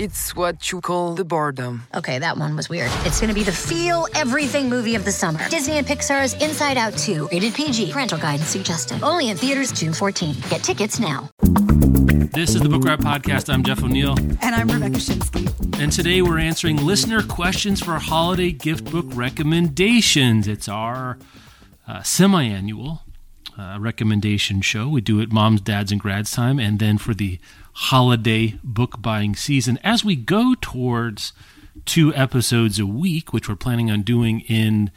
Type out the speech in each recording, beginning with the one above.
It's what you call the boredom. Okay, that one was weird. It's gonna be the feel everything movie of the summer. Disney and Pixar's Inside Out 2, rated PG, parental guidance suggested. Only in theaters June 14. Get tickets now. This is the Book Riot Podcast. I'm Jeff O'Neal. And I'm Rebecca Schinsky. And today we're answering listener questions for holiday gift book recommendations. It's our uh, semi annual uh, recommendation show. We do it moms, dads, and grads time. And then for the holiday book buying season, as we go towards two episodes a week, which we're planning on doing in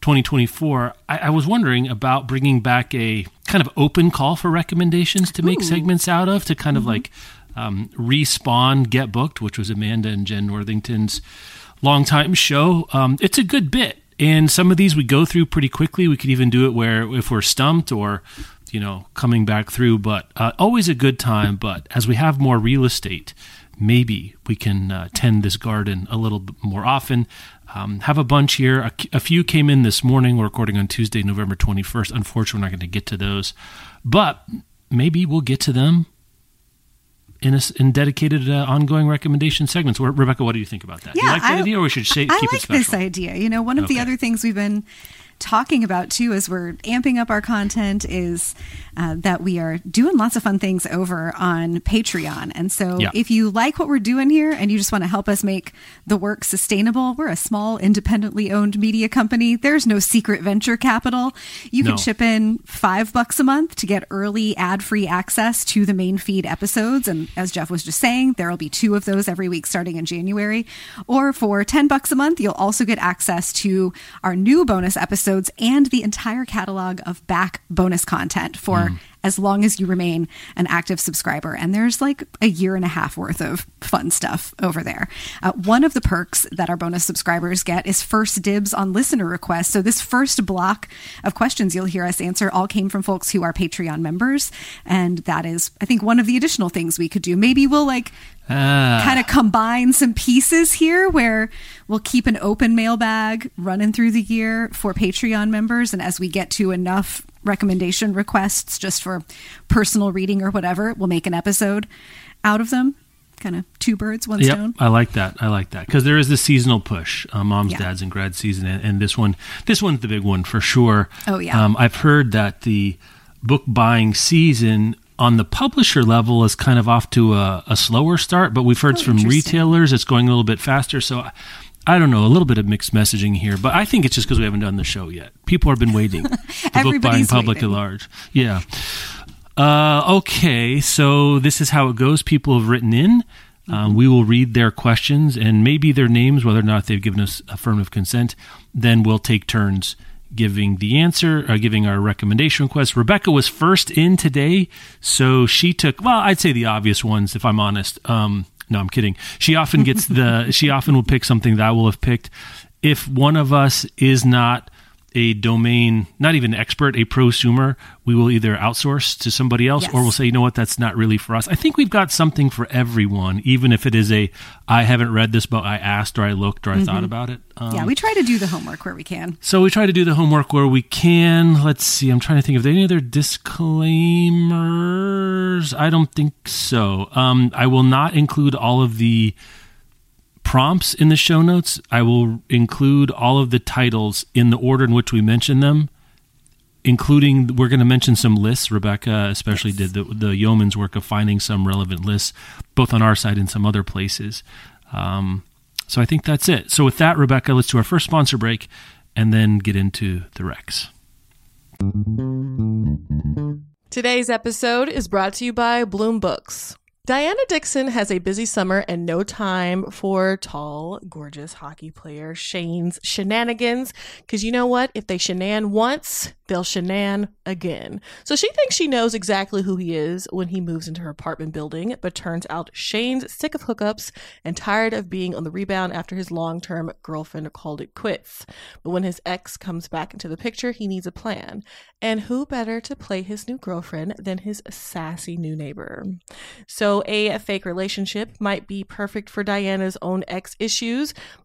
2024, I, I was wondering about bringing back a kind of open call for recommendations to make Ooh. segments out of, to kind mm-hmm. of like um, respawn Get Booked, which was Amanda and Jenn Northington's longtime show. Um, it's a good bit. And some of these we go through pretty quickly. We could even do it where if we're stumped or, you know, coming back through, but uh, always a good time. But as we have more real estate, maybe we can uh, tend this garden a little bit more often. Um, have a bunch here. A, a, few came in this morning. We're recording on Tuesday, November 21st. Unfortunately, we're not going to get to those, but maybe we'll get to them in, a, in dedicated uh, ongoing recommendation segments. Rebecca, what do you think about that? Yeah, you like that I, idea, or we should say, I keep like it special? this idea. You know, one of okay. the other things we've been talking about too as we're amping up our content is uh, that we are doing lots of fun things over on Patreon. And so yeah. if you like what we're doing here and you just want to help us make the work sustainable, we're a small independently owned media company. There's no secret venture capital. You no. can chip in five bucks a month to get early ad free access to the main feed episodes. And as Jeff was just saying, there will be two of those every week starting in January. Or for 10 bucks a month, you'll also get access to our new bonus episodes and the entire catalog of back bonus content for mm. as long as you remain an active subscriber. And there's like a year and a half worth of fun stuff over there. Uh, one of the perks that our bonus subscribers get is first dibs on listener requests. So this first block of questions you'll hear us answer all came from folks who are Patreon members. And that is, I think, one of the additional things we could do. Maybe we'll like Ah. kind of combine some pieces here where we'll keep an open mailbag running through the year for Patreon members. And as we get to enough recommendation requests just for personal reading or whatever, we'll make an episode out of them. Kind of two birds, one yep, stone. I like that. I like that because there is the seasonal push, uh, moms, yeah. dads, and grad season, and, and, this one, this one's the big one for sure. Oh yeah. Um, I've heard that the book buying season on the publisher level is kind of off to a, a slower start, but we've heard oh, from retailers it's going a little bit faster. So I, don't know, a little bit of mixed messaging here, but I think it's just because we haven't done the show yet. People have been waiting. the book buying public waiting. at large. Yeah. Uh, okay, so this is how it goes. People have written in. Um, we will read their questions and maybe their names, whether or not they've given us affirmative consent. Then we'll take turns giving the answer, uh, giving our recommendation request. Rebecca was first in today, so she took, well, I'd say the obvious ones, if I'm honest. Um, no, I'm kidding. She often gets the, she often will pick something that I will have picked. If one of us is not a domain, not even expert, a prosumer, we will either outsource to somebody else yes. or we'll say, you know what, that's not really for us. I think we've got something for everyone, even if it is a, I haven't read this, but I asked or I looked or I mm-hmm. thought about it. Um, yeah, we try to do the homework where we can. So we try to do the homework where we can. Let's see, I'm trying to think of any other disclaimers. I don't think so. Um, I will not include all of the prompts in the show notes. I will include all of the titles in the order in which we mention them, including we're going to mention some lists. Rebecca especially yes. did the, the yeoman's work of finding some relevant lists, both on our side and some other places. Um, so I think that's it. So with that, Rebecca, let's do our first sponsor break and then get into the Rex. Today's episode is brought to you by Bloom Books. Diana Dixon has a busy summer and no time for tall, gorgeous hockey player Shane's shenanigans. Because you know what? If they shenan once, they'll shenan again. So she thinks she knows exactly who he is when he moves into her apartment building, but turns out Shane's sick of hookups and tired of being on the rebound after his long term girlfriend called it quits. But when his ex comes back into the picture, he needs a plan. And who better to play his new girlfriend than his sassy new neighbor? So a fake relationship might be perfect for Diana's own ex issues,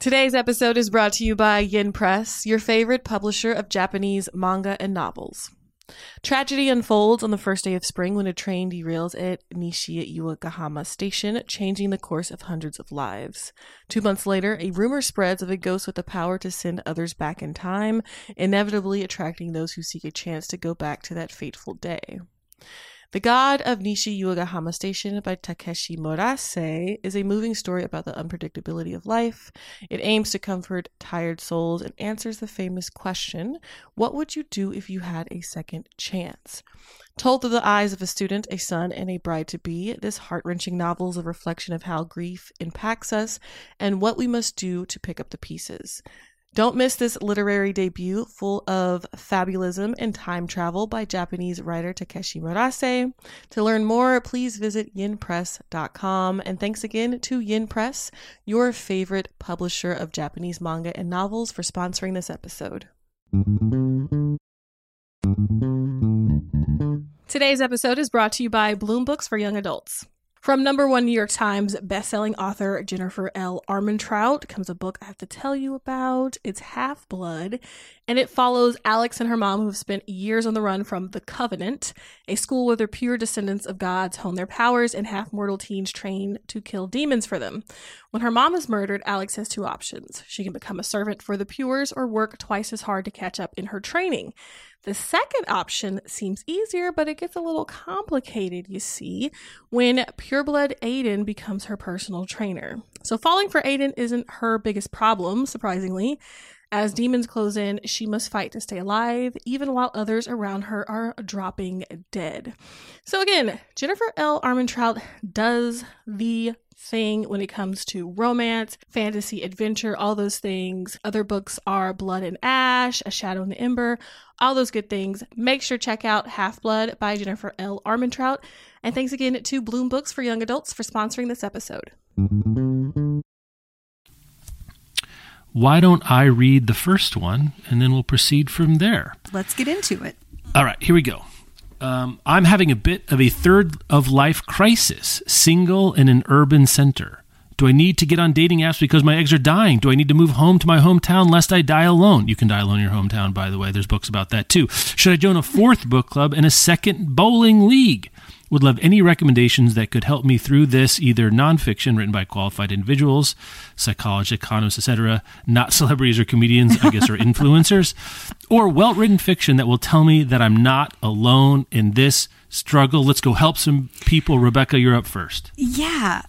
Today's episode is brought to you by Yen Press, your favorite publisher of Japanese manga and novels. Tragedy unfolds on the first day of spring when a train derails at Nishi Iwagahama Station, changing the course of hundreds of lives. Two months later, a rumor spreads of a ghost with the power to send others back in time, inevitably attracting those who seek a chance to go back to that fateful day. The God of Nishi Iwagahama Station by Takeshi Murase is a moving story about the unpredictability of life. It aims to comfort tired souls and answers the famous question What would you do if you had a second chance? Told through the eyes of a student, a son, and a bride to be, this heart wrenching novel is a reflection of how grief impacts us and what we must do to pick up the pieces. Don't miss this literary debut full of fabulism and time travel by Japanese writer Takeshi Murase. To learn more, please visit yenpress.com. And thanks again to Yen Press, your favorite publisher of Japanese manga and novels, for sponsoring this episode. Today's episode is brought to you by Bloom Books for Young Adults. From number one New York Times bestselling author Jennifer L. Armentrout comes a book I have to tell you about. It's Half Blood, and it follows Alex and her mom who have spent years on the run from The Covenant, a school where the pure descendants of gods hone their powers and half mortal teens train to kill demons for them. When her mom is murdered, Alex has two options. She can become a servant for the Pures or work twice as hard to catch up in her training. The second option seems easier, but it gets a little complicated, you see, when pureblood Aiden becomes her personal trainer. So, falling for Aiden isn't her biggest problem, surprisingly. As demons close in, she must fight to stay alive, even while others around her are dropping dead. So, again, Jennifer L. Armentrout does the thing when it comes to romance, fantasy, adventure, all those things. Other books are Blood and Ash, A Shadow in the Ember, all those good things. Make sure check out Half Blood by Jennifer L. Armentrout. And thanks again to Bloom Books for Young Adults for sponsoring this episode. Why don't I read the first one and then we'll proceed from there? Let's get into it. All right, here we go. Um, I'm having a bit of a third of life crisis, single in an urban center. Do I need to get on dating apps because my eggs are dying? Do I need to move home to my hometown lest I die alone? You can die alone in your hometown, by the way. There's books about that too. Should I join a fourth book club and a second bowling league? Would love any recommendations that could help me through this, either nonfiction written by qualified individuals, psychologists, economists, etc., not celebrities or comedians, I guess, or influencers, or well written fiction that will tell me that I'm not alone in this struggle. Let's go help some people. Rebecca, you're up first. Yeah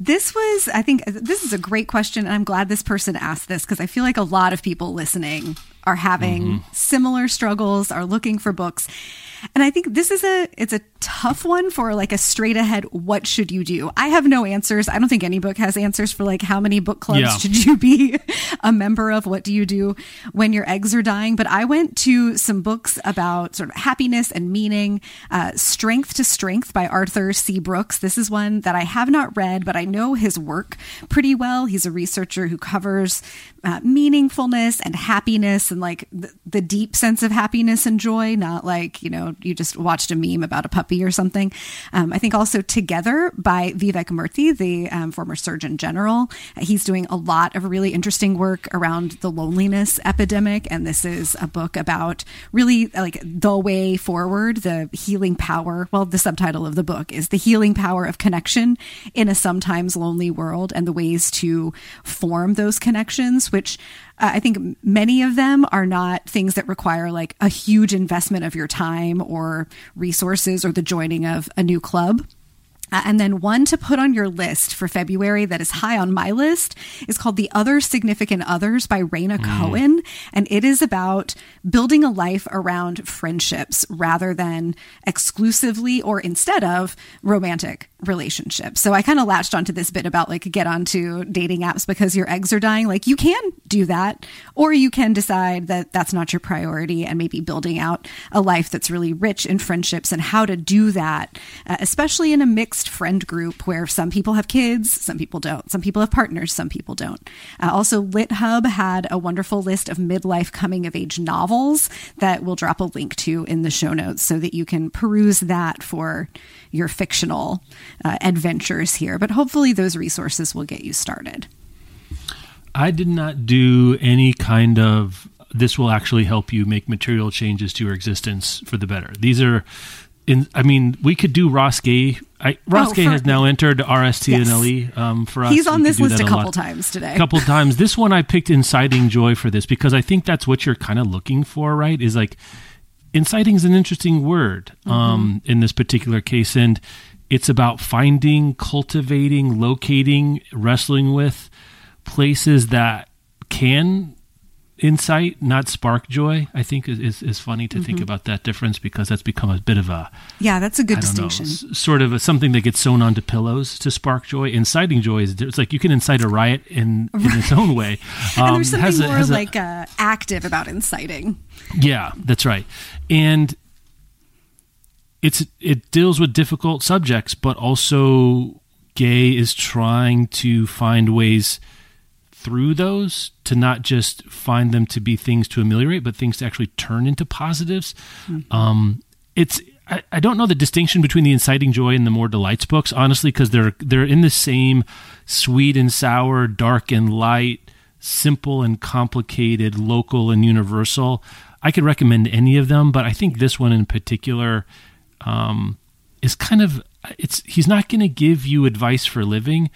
this was, I think, this is a great question. And I'm glad this person asked this because I feel like a lot of people listening are having mm-hmm. similar struggles, are looking for books. And I think this is a it's a tough one for like a straight ahead what should you do? I have no answers. I don't think any book has answers for like how many book clubs yeah. should you be a member of? What do you do when your eggs are dying? But I went to some books about sort of happiness and meaning, uh, Strength to Strength by Arthur C. Brooks. This is one that I have not read, but I know his work pretty well. He's a researcher who covers uh, meaningfulness and happiness and like the, the, deep sense of happiness and joy, not like, you know, you just watched a meme about a puppy or something. Um, I think also Together by Vivek Murthy, the um, former Surgeon General. He's doing a lot of really interesting work around the loneliness epidemic. And this is a book about really like the way forward, the healing power. Well, the subtitle of the book is The Healing Power of Connection in a Sometimes Lonely World and the ways to form those connections, which uh, I think many of them are not things that require like a huge investment of your time or resources or the joining of a new club. Uh, and then one to put on your list for February that is high on my list is called The Other Significant Others by Rhaina mm. Cohen. And it is about building a life around friendships rather than exclusively or instead of romantic relationships. So I kind of latched onto this bit about like get onto dating apps because your eggs are dying. Like you can do that, or you can decide that that's not your priority and maybe building out a life that's really rich in friendships and how to do that, uh, especially in a mixed friend group where some people have kids, some people don't, some people have partners, some people don't. Uh, also, LitHub had a wonderful list of midlife coming of age novels that we'll drop a link to in the show notes so that you can peruse that for your fictional uh, adventures here, but hopefully those resources will get you started. I did not do any kind of this will actually help you make material changes to your existence for the better. These are in, I mean, we could do Ross Gay. I, Ross oh, Gay has now entered RST yes. and LE um, for us. He's on this list a couple a times today. A couple times. This one I picked Inciting Joy for this because I think that's what you're kind of looking for, right? Is like inciting is an interesting word mm-hmm. um, in this particular case, and it's about finding, cultivating, locating, wrestling with places that can incite, not spark joy. I think is is, is funny to mm-hmm. think about that difference because that's become a bit of a yeah, that's a good distinction. Know, sort of a, something that gets sewn onto pillows to spark joy. Inciting joy is it's like you can incite a riot in in its own way. Um, and there's something more a, like a, uh, active about inciting. Yeah, that's right, and it's it deals with difficult subjects, but also Gay is trying to find ways through those to not just find them to be things to ameliorate, but things to actually turn into positives. Mm-hmm. Um, it's I, I, don't know the distinction between the inciting joy and the more delights books, honestly, because they're they're in the same sweet and sour, dark and light, simple and complicated, local and universal. I could recommend any of them, but I think this one in particular um, is kind of it's he's not going to give you advice for living,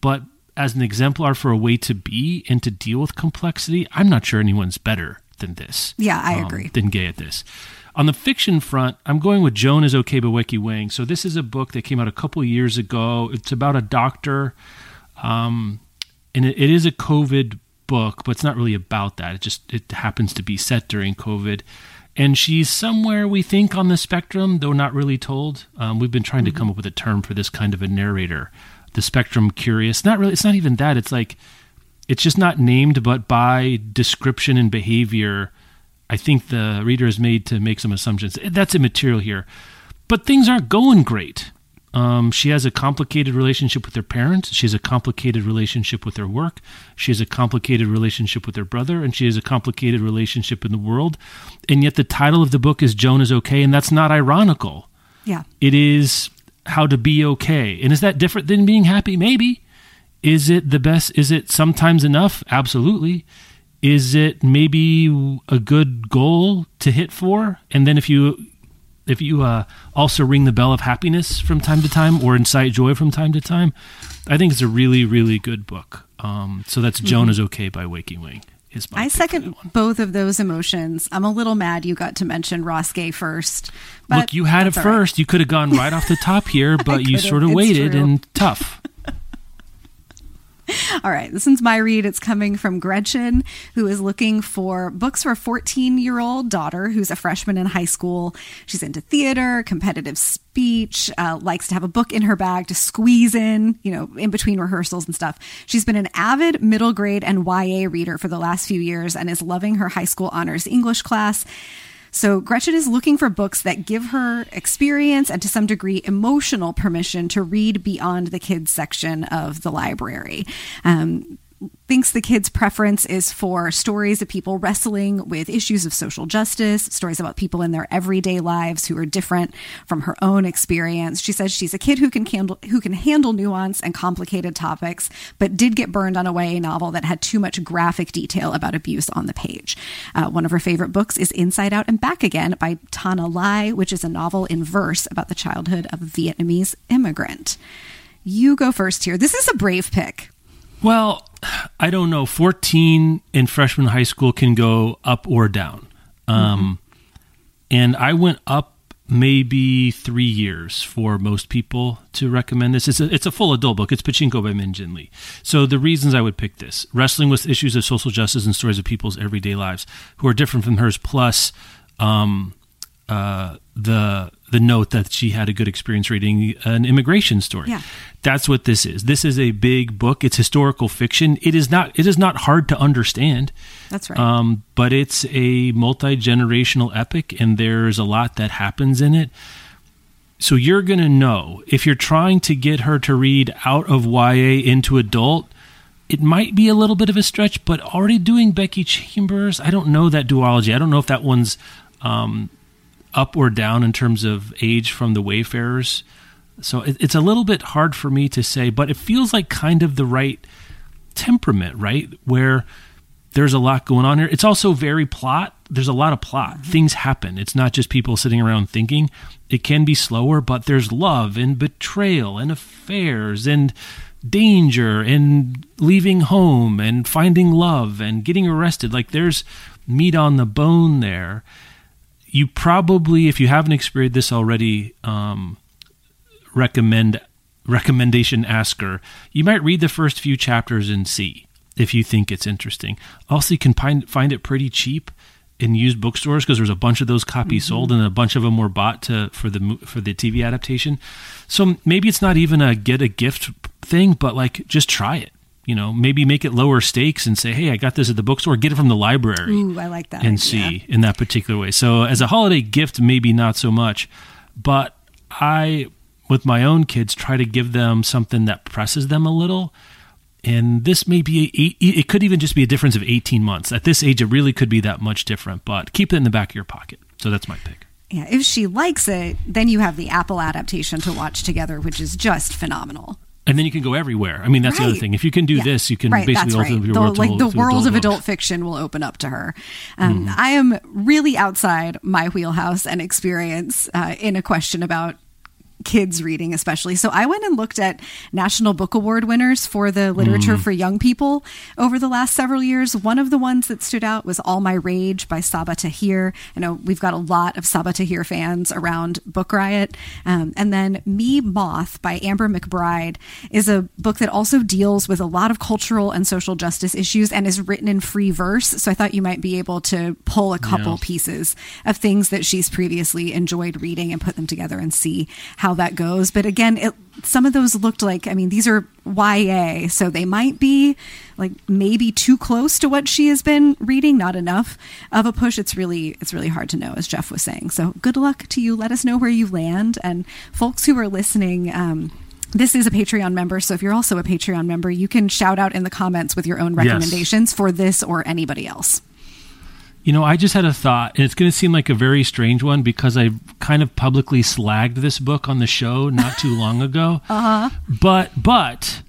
but as an exemplar for a way to be and to deal with complexity, I'm not sure anyone's better than this. Yeah, I um, agree. Than Gay at this. On the fiction front, I'm going with Joan is Okay by Weike Wang. So this is a book that came out a couple years ago. It's about a doctor, um, and it, it is a COVID book, but it's not really about that. It just it happens to be set during COVID and she's somewhere we think on the spectrum, though not really told. Um, we've been trying mm-hmm. to come up with a term for this kind of a narrator, the spectrum curious. Not really. It's not even that. It's like it's just not named, but by description and behavior, I think the reader is made to make some assumptions. That's immaterial here, but things aren't going great. Um, she has a complicated relationship with her parents. She has a complicated relationship with her work. She has a complicated relationship with her brother, and she has a complicated relationship in the world. And yet, the title of the book is Joan is Okay, and that's not ironical. Yeah. It is how to be okay. And is that different than being happy? Maybe. Is it the best? Is it sometimes enough? Absolutely. Is it maybe a good goal to hit for? And then if you if you uh, also ring the bell of happiness from time to time or incite joy from time to time, I think it's a really, really good book. Um, so that's mm-hmm. Joan is Okay by Weike Wang. I second both of those emotions. I'm a little mad you got to mention Ross Gay first. Look, you had it first. Right. You could have gone right off the top here, but you sort of waited true. and tough. All right, this one's my read. It's coming from Gretchen, who is looking for books for a 14 year old daughter who's a freshman in high school. She's into theater, competitive speech, uh, likes to have a book in her bag to squeeze in, you know, in between rehearsals and stuff. She's been an avid middle grade and YA reader for the last few years and is loving her high school honors English class. So Gretchen is looking for books that give her experience and to some degree emotional permission to read beyond the kids section of the library. Um, thinks the kids' preference is for stories of people wrestling with issues of social justice, stories about people in their everyday lives who are different from her own experience. She says she's a kid who can handle who can handle nuance and complicated topics, but did get burned on a YA novel that had too much graphic detail about abuse on the page. Uh, one of her favorite books is Inside Out and Back Again by Thanhha Lai, which is a novel in verse about the childhood of a Vietnamese immigrant. You go first here. This is a brave pick. Well, I don't know. 14 in freshman high school can go up or down. Um, mm-hmm. And I went up maybe three years for most people to recommend this. It's a, it's a full adult book. It's Pachinko by Min Jin Lee. So the reasons I would pick this wrestling with issues of social justice and stories of people's everyday lives who are different from hers, plus um, uh, the the note that she had a good experience reading an immigration story. Yeah. That's what this is. This is a big book. It's historical fiction. It is not it is not hard to understand. That's right. Um, but it's a multi-generational epic and there's a lot that happens in it. So you're going to know if you're trying to get her to read out of YA into adult, it might be a little bit of a stretch, but already doing Becky Chambers, I don't know that duology. I don't know if that one's um, up or down in terms of age from the Wayfarers. So it, it's a little bit hard for me to say, but it feels like kind of the right temperament, right? Where there's a lot going on here. It's also very plot. There's a lot of plot. Mm-hmm. Things happen. It's not just people sitting around thinking. It can be slower, but there's love and betrayal and affairs and danger and leaving home and finding love and getting arrested. Like there's meat on the bone there you probably, if you haven't experienced this already, um, recommend recommendation asker. You might read the first few chapters and see if you think it's interesting. Also, you can find find it pretty cheap in used bookstores because there's a bunch of those copies mm-hmm. sold and a bunch of them were bought to for the for the TV adaptation. So maybe it's not even a get a gift thing, but like just try it you know, maybe make it lower stakes and say, "Hey, I got this at the bookstore. Get it from the library." Ooh, I like that. And idea. see in that particular way. So, as a holiday gift, maybe not so much, but I, with my own kids, try to give them something that presses them a little. And this may be a, it could even just be a difference of 18 months. At this age, it really could be that much different. But keep it in the back of your pocket. So that's my pick. Yeah, if she likes it, then you have the Apple adaptation to watch together, which is just phenomenal and then you can go everywhere. I mean, that's right. the other thing. If you can do yeah. this, you can right, basically open right. the, world like the world of adult fiction will open up to her. Um, mm. I am really outside my wheelhouse and experience uh, in a question about kids reading especially. So i went and looked at national book award winners for the literature mm. for young people over the last several years. One of the ones that stood out was all my rage by sabaa tahir. I know we've got a lot of sabaa tahir fans around book riot. Um, and then me moth by amber mcbride is a book that also deals with a lot of cultural and social justice issues and is written in free verse. So i thought you might be able to pull a couple yeah. pieces of things that she's previously enjoyed reading and put them together and see how that goes. But again, it, some of those looked like, I mean, these are YA, so they might be like maybe too close to what she has been reading, not enough of a push. It's really, it's really hard to know, as Jeff was saying. So good luck to you. Let us know where you land. And folks who are listening, um, this is a Patreon member, so if you're also a Patreon member, you can shout out in the comments with your own recommendations yes. for this or anybody else. You know, I just had a thought, and it's going to seem like a very strange one because I kind of publicly slagged this book on the show not too long ago. uh-huh. But but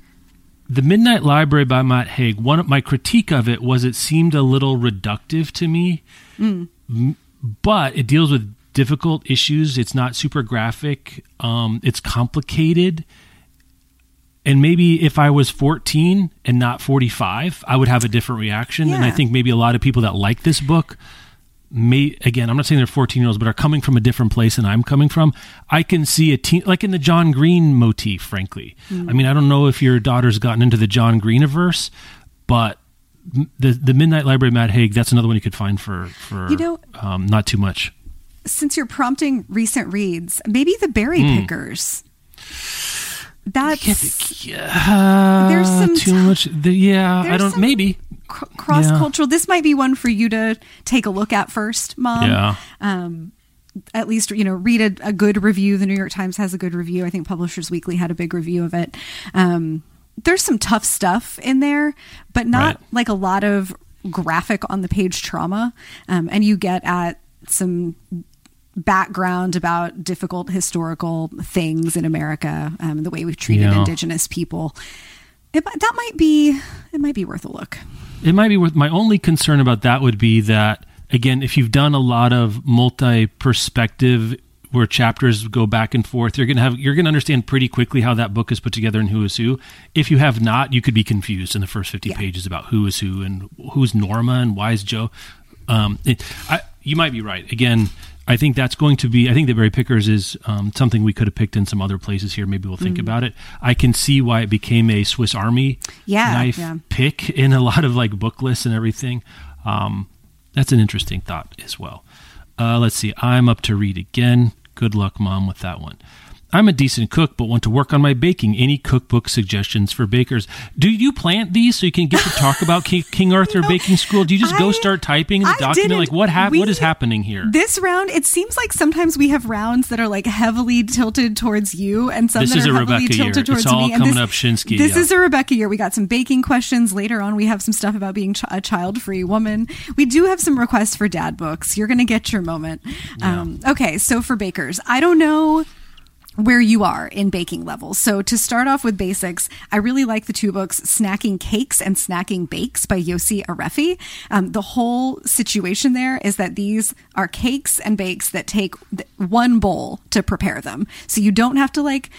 the Midnight Library by Matt Haig. One of my critique of it was it seemed a little reductive to me, mm. but it deals with difficult issues. It's not super graphic. Um, it's complicated and maybe if I was 14 and not 45, I would have a different reaction. Yeah. And I think maybe a lot of people that like this book may again, I'm not saying they're 14 year olds, but are coming from a different place than I'm coming from. I can see a teen like in the John Green motif, frankly. Mm. I mean, I don't know if your daughter's gotten into the John Green averse, but the the Midnight Library Matt Haig, that's another one you could find for for you know, um, not too much. Since you're prompting recent reads, maybe the Berry mm. Pickers that's yeah, there's some too much. The, yeah, I don't. Maybe cr- cross cultural. Yeah. This might be one for you to take a look at first, mom. Yeah. Um, at least you know read a, a, good review. The New York Times has a good review. I think Publishers Weekly had a big review of it. Um, there's some tough stuff in there, but not right. like a lot of graphic on the page trauma. Um, and you get at some background about difficult historical things in America, um, the way we've treated yeah. indigenous people. It, that might be it might be worth a look. It might be worth. My only concern about that would be that again, if you've done a lot of multi-perspective where chapters go back and forth, you're gonna have you're gonna understand pretty quickly how that book is put together and who is who. If you have not, you could be confused in the first fifty yeah. pages about who is who and who's Norma and why is Joe. Um, it, I, you might be right. Again, I think that's going to be. I think the Berry Pickers is um, something we could have picked in some other places here. Maybe we'll think mm. about it. I can see why it became a Swiss Army yeah, knife yeah. pick in a lot of like book lists and everything. Um, that's an interesting thought as well. Uh, let's see. I'm up to read again. Good luck, mom, with that one. I'm a decent cook, but want to work on my baking. Any cookbook suggestions for bakers? Do you plant these so you can get to talk about King, King Arthur no, Baking School? Do you just I, go start typing the I document? Like what hap- we, What is happening here? This round, it seems like sometimes we have rounds that are like heavily tilted towards you, and some this that are heavily Rebecca tilted year. towards it's all me. coming this, up Schinsky. This yeah. is a Rebecca year. We got some baking questions later on. We have some stuff about being ch- a child-free woman. We do have some requests for dad books. You're going to get your moment. Yeah. Um, okay, so for bakers, I don't know where you are in baking levels. So to start off with basics, I really like the two books, Snacking Cakes and Snacking Bakes by Yossy Arefi. Um, the whole situation there is that these are cakes and bakes that take one bowl to prepare them. So you don't have to like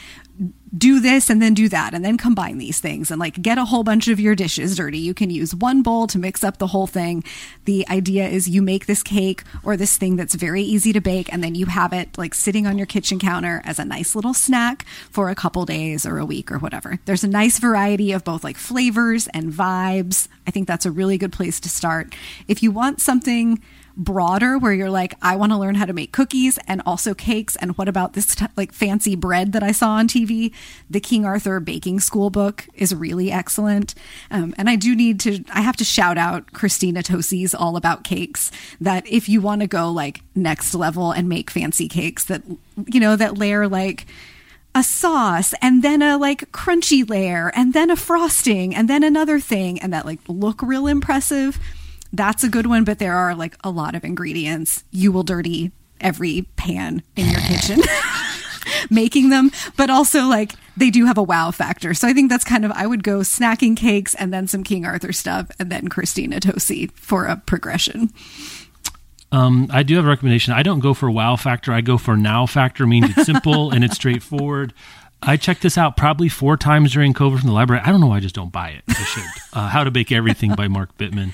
do this and then do that and then combine these things and like get a whole bunch of your dishes dirty. You can use one bowl to mix up the whole thing. The idea is you make this cake or this thing that's very easy to bake and then you have it like sitting on your kitchen counter as a nice little snack for a couple days or a week or whatever. There's a nice variety of both like flavors and vibes. I think that's a really good place to start. If you want something broader where you're like, I want to learn how to make cookies and also cakes. And what about this t- like fancy bread that I saw on TV? The King Arthur Baking School book is really excellent. Um, and I do need to, I have to shout out Christina Tosi's All About Cakes that if you want to go like next level and make fancy cakes that, you know, that layer like, a sauce and then a like crunchy layer and then a frosting and then another thing and that like look real impressive that's a good one, but there are like a lot of ingredients. You will dirty every pan in your kitchen making them, but also like they do have a wow factor. So I think that's kind of I would go snacking cakes and then some King Arthur stuff and then Christina Tosi for a progression. Um, I do have a recommendation. I don't go for wow factor. I go for now factor. Means it's simple and it's straightforward. I checked this out probably four times during COVID from the library. I don't know why I just don't buy it. I should. Uh, How to Bake Everything by Mark Bittman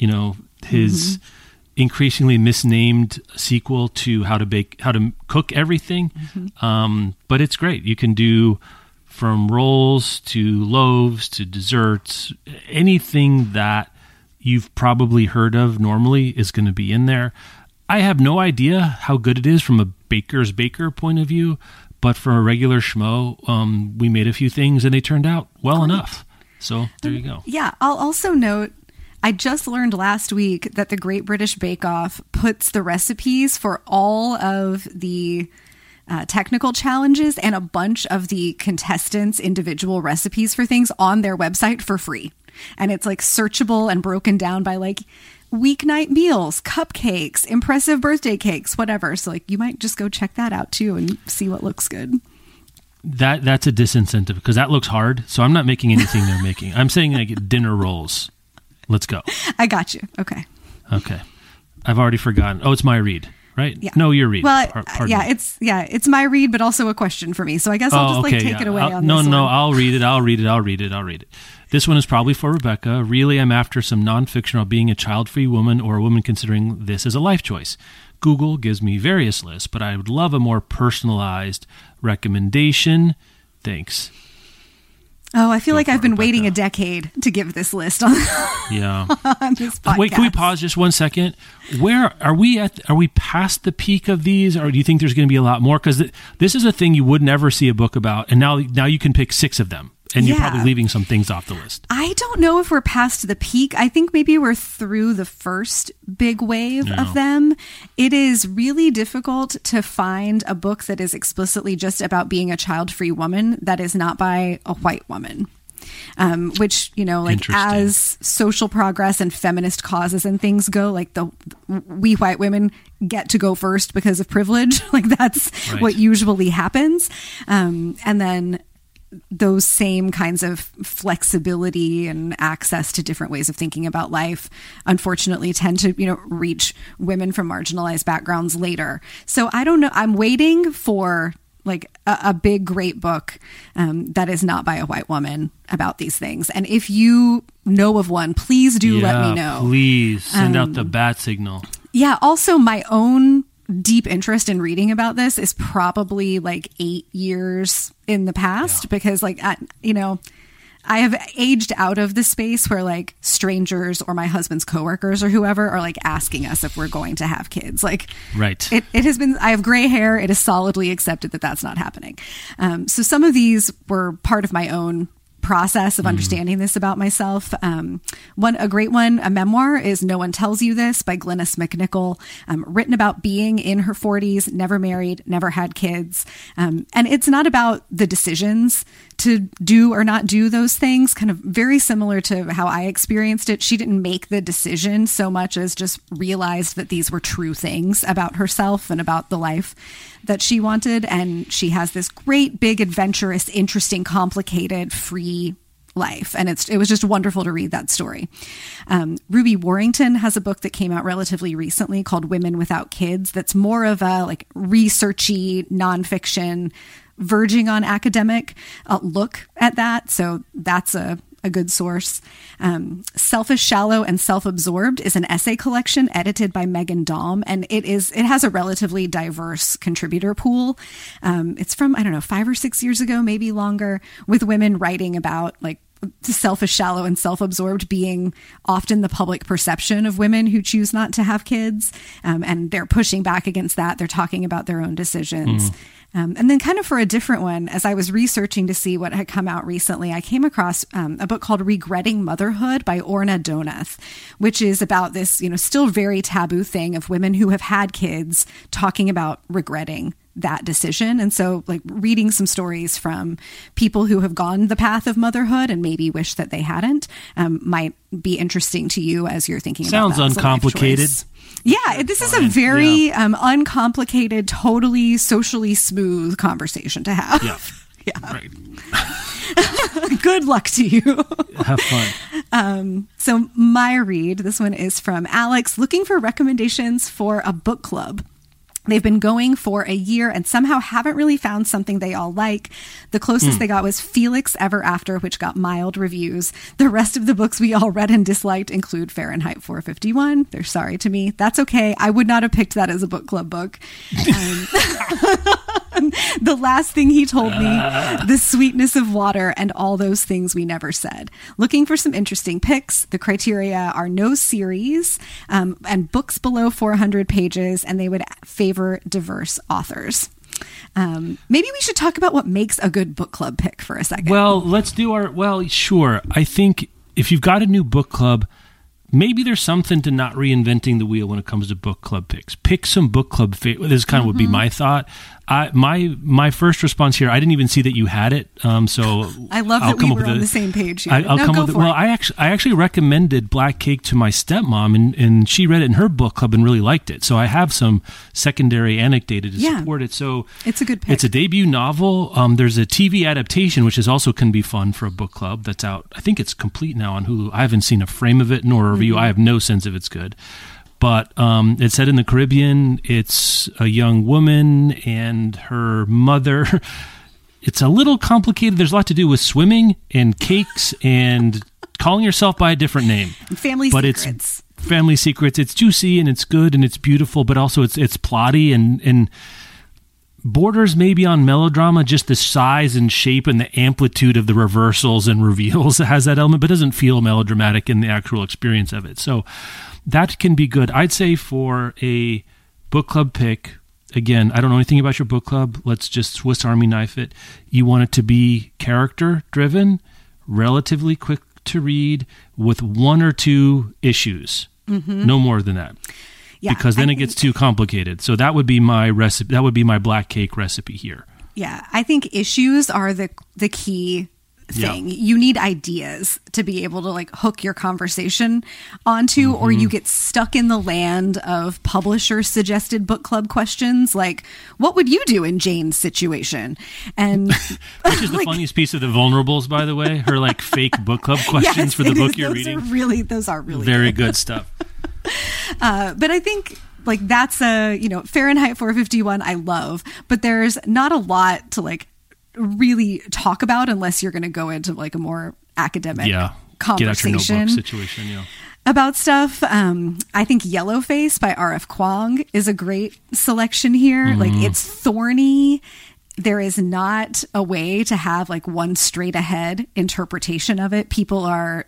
you know his mm-hmm. increasingly misnamed sequel to how to bake how to cook everything mm-hmm. um, but it's great you can do from rolls to loaves to desserts anything that you've probably heard of normally is going to be in there i have no idea how good it is from a baker's baker point of view but for a regular schmo um, we made a few things and they turned out well great. enough so there you go. Yeah, I'll also note I just learned last week that the Great British Bake Off puts the recipes for all of the uh, technical challenges and a bunch of the contestants' individual recipes for things on their website for free. And it's like searchable and broken down by like weeknight meals, cupcakes, impressive birthday cakes, whatever. So like you might just go check that out too and see what looks good. That that's a disincentive because that looks hard. So I'm not making anything they're making. I'm saying like dinner rolls. Let's go. I got you. Okay. Okay. I've already forgotten. Oh, it's my read, right? Yeah. No, your read. Well, yeah, me. it's yeah, it's my read, but also a question for me. So I guess I'll oh, just like take yeah. it away I'll, on no. No, one. I'll read it. I'll read it. I'll read it. I'll read it. This one is probably for Rebecca. Really, I'm after some nonfiction about being a child-free woman or a woman considering this as a life choice. Google gives me various lists, but I would love a more personalized recommendation. Thanks. Oh, I feel like I've been waiting a decade to give this list on, yeah. on this podcast. Wait, can we pause just one second? Where are we at? Are we past the peak of these, or do you think there's going to be a lot more? Because this is a thing you would never see a book about, and now now you can pick six of them and yeah. you're probably leaving some things off the list. I don't know if we're past the peak. I think maybe we're through the first big wave no. of them. It is really difficult to find a book that is explicitly just about being a child free woman that is not by a white woman. um, which you know, like as social progress and feminist causes and things go, like the we white women get to go first because of privilege. like that's right. what usually happens, um, and then those same kinds of flexibility and access to different ways of thinking about life unfortunately tend to you know reach women from marginalized backgrounds later. So i don't know i'm waiting for like a, a big great book um, that is not by a white woman about these things. And if you know of one please do yeah, let me know. please send um, out the bat signal. yeah also my own deep interest in reading about this is probably like eight years in the past yeah. because, like, at, you know, I have aged out of the space where like strangers or my husband's coworkers or whoever are like asking us if we're going to have kids. Like, right. It, it has been, I have gray hair. It is solidly accepted that that's not happening. Um, so some of these were part of my own process of mm. understanding mm. this about myself. Um, one, a great one, a memoir is No One Tells You This by Glynnis MacNicol, um, written about being in her 40s, never married, never had kids. Um, and it's not about the decisions to do or not do those things, kind of very similar to how I experienced it. She didn't make the decision so much as just realized that these were true things about herself and about the life that she wanted. And she has this great, big, adventurous, interesting, complicated, free life and it's it was just wonderful to read that story um, ruby warrington has a book that came out relatively recently called women without kids that's more of a like researchy nonfiction verging on academic uh, look at that. So that's a a good source. Um, Selfish, Shallow, and Self-Absorbed is an essay collection edited by Meghan Daum, and it is it has a relatively diverse contributor pool. Um, it's from I don't know five or six years ago, maybe longer, with women writing about like selfish, shallow, and self absorbed being often the public perception of women who choose not to have kids. Um, and they're pushing back against that. They're talking about their own decisions. Mm. Um, and then, kind of for a different one, as I was researching to see what had come out recently, I came across um, a book called Regretting Motherhood by Orna Donath, which is about this, you know, still very taboo thing of women who have had kids talking about regretting that decision. And so, like, reading some stories from people who have gone the path of motherhood and maybe wish that they hadn't um, might be interesting to you as you're thinking about it. Sounds uncomplicated. Yeah, this is a very yeah. um, uncomplicated, totally socially smooth conversation to have. Yeah. yeah. Right. Good luck to you. Have fun. Um, so, my read, this one is from Alex, looking for recommendations for a book club. They've been going for a year and somehow haven't really found something they all like. The closest mm. they got was Felix Ever After, which got mild reviews. The rest of the books we all read and disliked include Fahrenheit 451. They're sorry to me. That's okay. I would not have picked that as a book club book. Um, the last thing he told me, the sweetness of water, and all those things we never said. Looking for some interesting picks. The criteria are no series um, and books below 400 pages, and they would favor diverse authors. Um, maybe we should talk about what makes a good book club pick for a second. Well, let's do our. Well, sure. I think if you've got a new book club, maybe there's something to not reinventing the wheel when it comes to book club picks. Pick some book club. Fa- this kind of mm-hmm. would be mm-hmm. my thought. I, my my first response here, I didn't even see that you had it. Um, so I love I'll that we were on a, the same page. Here. I, will no, come with it. Well, I actually I actually recommended Black Cake to my stepmom, and, and she read it in her book club and really liked it. So I have some secondary anecdata to yeah, support it. So it's a good pick. It's a debut novel. Um, there's a TV adaptation, which is also can be fun for a book club. That's out. I think it's complete now on Hulu. I haven't seen a frame of it nor a review. Mm-hmm. I have no sense if it's good but um, it's set in the Caribbean. It's a young woman and her mother. It's a little complicated. There's a lot to do with swimming and cakes and calling yourself by a different name. Family but secrets. It's family secrets. It's juicy and it's good and it's beautiful, but also it's it's plotty and and borders maybe on melodrama. Just the size and shape and the amplitude of the reversals and reveals has that element, but doesn't feel melodramatic in the actual experience of it. So that can be good. I'd say for a book club pick, again, I don't know anything about your book club. Let's just Swiss Army knife it. You want it to be character driven, relatively quick to read, with one or two issues. Mm-hmm. No more than that. Yeah, because then I it gets too complicated. So that would be my recipe. That would be my black cake recipe here. Yeah, I think issues are the the key thing. Yeah. You need ideas to be able to like hook your conversation onto, mm-hmm. or you get stuck in the land of publisher suggested book club questions like, what would you do in Jane's situation? And which is the like, funniest piece of the vulnerables, by the way, her like fake book club questions yes, for the book you're reading. really, those are really very good, good stuff. Uh, but I think like that's a you know Fahrenheit 451 I love, but there's not a lot to like really talk about unless you're going to go into like a more academic yeah. conversation situation. Yeah. About stuff, um, I think Yellowface by R.F. Kuang is a great selection here. Mm-hmm. Like it's thorny there is not a way to have like one straight ahead interpretation of it. People are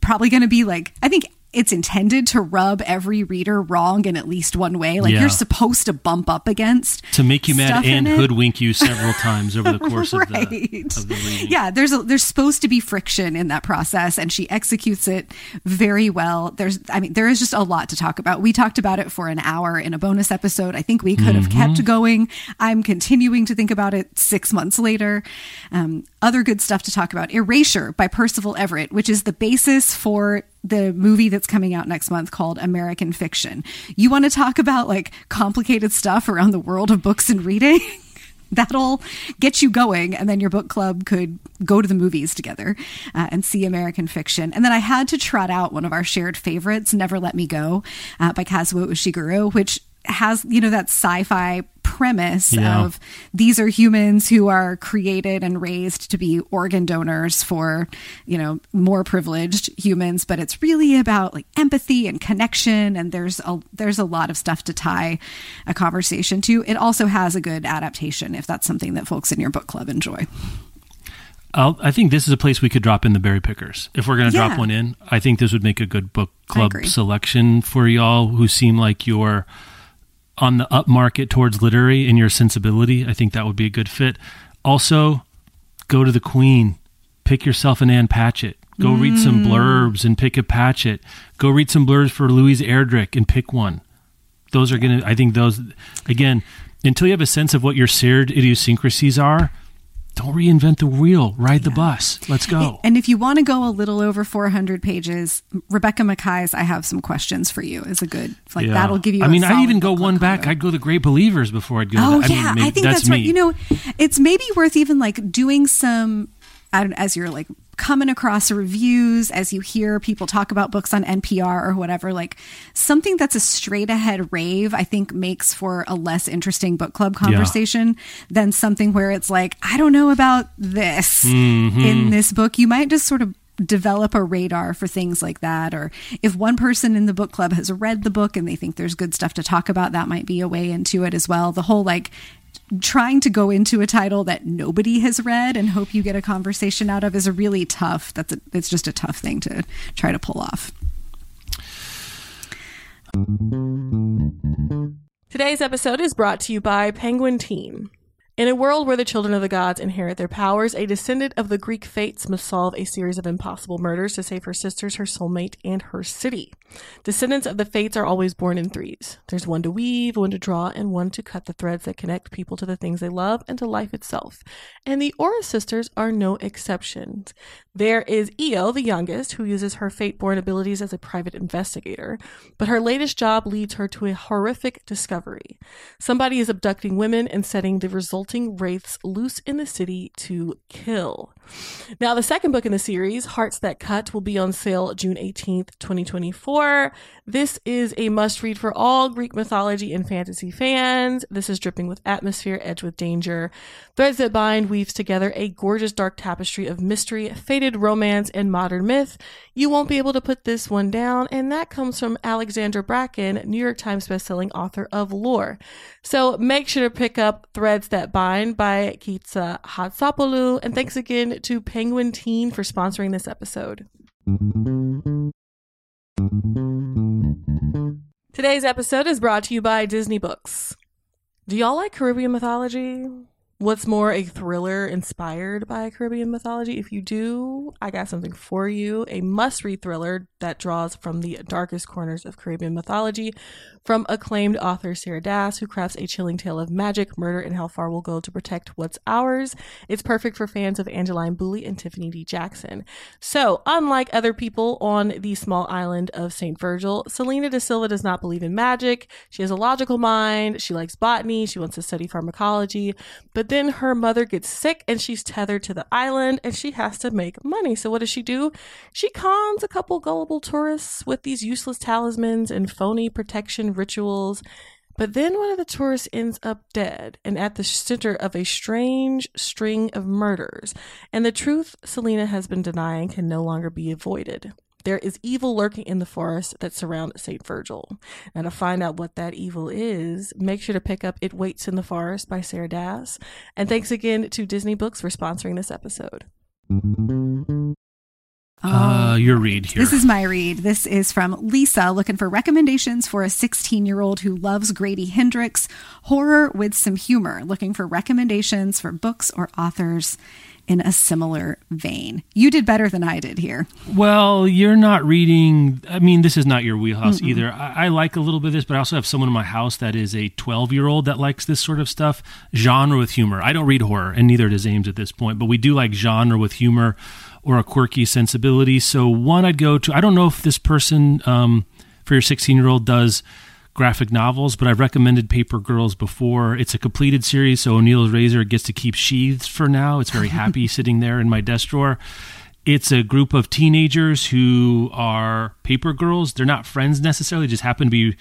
probably going to be like, I think it's intended to rub every reader wrong in at least one way. Like yeah. you're supposed to bump up against to make you mad and hoodwink you several times over the course right. of, the, of the reading. Yeah, there's a, there's supposed to be friction in that process, and she executes it very well. There's, I mean, there is just a lot to talk about. We talked about it for an hour in a bonus episode. I think we could have mm-hmm. kept going. I'm continuing to think about it six months later. Um, other good stuff to talk about: Erasure by Percival Everett, which is the basis for the movie that's coming out next month called American Fiction. You want to talk about like complicated stuff around the world of books and reading? That'll get you going, and then your book club could go to the movies together uh, and see American Fiction. And then I had to trot out one of our shared favorites, Never Let Me Go uh, by Kazuo Ishiguro, which has, you know, that sci fi premise yeah. of these are humans who are created and raised to be organ donors for, you know, more privileged humans, but it's really about like empathy and connection and there's a there's a lot of stuff to tie a conversation to. It also has a good adaptation if that's something that folks in your book club enjoy. I'll, i think this is a place we could drop in the berry pickers. If we're going to yeah. drop one in, I think this would make a good book club selection for y'all who seem like you're on the upmarket towards literary in your sensibility, I think that would be a good fit. Also, go to the Queen, pick yourself an Ann Patchett. Go mm. read some mm. blurbs and pick a Patchett. Go read some blurbs for Louise Erdrich and pick one. Those are going to, I think those, again, until you have a sense of what your seared idiosyncrasies are, don't reinvent the wheel. Ride the bus. Let's go. And if you want to go a little over 400 pages, Rebecca Makkai's "I Have Some Questions for You" is a good. Like yeah. that'll give you. I mean, I'd even go one back. I'd go the Great Believers before I'd go. Oh that. yeah, I, mean, I think that's, that's right. You know, it's maybe worth even like doing some. As you're like coming across reviews, as you hear people talk about books on NPR or whatever, like something that's a straight ahead rave, I think makes for a less interesting book club conversation yeah. than something where it's like, I don't know about this mm-hmm. in this book. You might just sort of develop a radar for things like that or if one person in the book club has read the book and they think there's good stuff to talk about that might be a way into it as well the whole like trying to go into a title that nobody has read and hope you get a conversation out of is a really tough. That's a, it's just a tough thing to try to pull off. Today's episode is brought to you by penguin teen in a world where the children of the gods inherit their powers, a descendant of the Greek fates must solve a series of impossible murders to save her sisters, her soulmate, and her city. Descendants of the fates are always born in threes. There's one to weave, one to draw, and one to cut the threads that connect people to the things they love and to life itself. And the Aura sisters are no exceptions. There is Io, the youngest, who uses her fate born abilities as a private investigator, but her latest job leads her to a horrific discovery. Somebody is abducting women and setting the resulting wraiths loose in the city to kill. Now, the second book in the series, Hearts That Cut, will be on sale June 18th, 2024. This is a must read for all Greek mythology and fantasy fans. This is dripping with atmosphere, edged with danger. Threads That Bind weaves together a gorgeous dark tapestry of mystery, faded romance, and modern myth. You won't be able to put this one down, and that comes from Alexandra Bracken, New York Times bestselling author of Lore. So make sure to pick up Threads That Bind by Kika Hatzopoulou, and thanks again to Penguin Teen for sponsoring this episode. Today's episode is brought to you by Disney Books. Do y'all like Caribbean mythology? What's more, a thriller inspired by Caribbean mythology? If you do, I got something for you. A must read thriller that draws from the darkest corners of Caribbean mythology from acclaimed author Sarah Dass, who crafts a chilling tale of magic, murder, and how far we'll go to protect what's ours. It's perfect for fans of Angeline Boulley and Tiffany D. Jackson. So, unlike other people on the small island of St. Virgil, Selena da Silva does not believe in magic. She has a logical mind. She likes botany. She wants to study pharmacology. But then her mother gets sick and she's tethered to the island and she has to make money. So what does she do? She cons a couple gullible tourists with these useless talismans and phony protection rituals. But then one of the tourists ends up dead and at the center of a strange string of murders. And the truth Selena has been denying can no longer be avoided. There is evil lurking in the forest that surround St. Virgil. And to find out what that evil is, make sure to pick up It Waits in the Forest by Sarah Dass. And thanks again to Disney Books for sponsoring this episode. Uh, your read here. This is my read. This is from Lisa looking for recommendations for a 16 year old who loves Grady Hendrix, horror with some humor, looking for recommendations for books or authors in a similar vein. You did better than I did here. Well, you're not reading. I mean, this is not your wheelhouse Mm-mm. either. I, I, like a little bit of this, but I also have someone in my house that is a 12 year old that likes this sort of stuff. Genre with humor. I don't read horror, and neither does Ames at this point, but we do like genre with humor or a quirky sensibility. So, one I'd go to, I don't know if this person um, for your 16 year old does graphic novels, but I've recommended Paper Girls before. It's a completed series, so O'Neal's Razor gets to keep sheathed for now. It's very happy sitting there in my desk drawer. It's a group of teenagers who are paper girls. They're not friends necessarily, just happen to be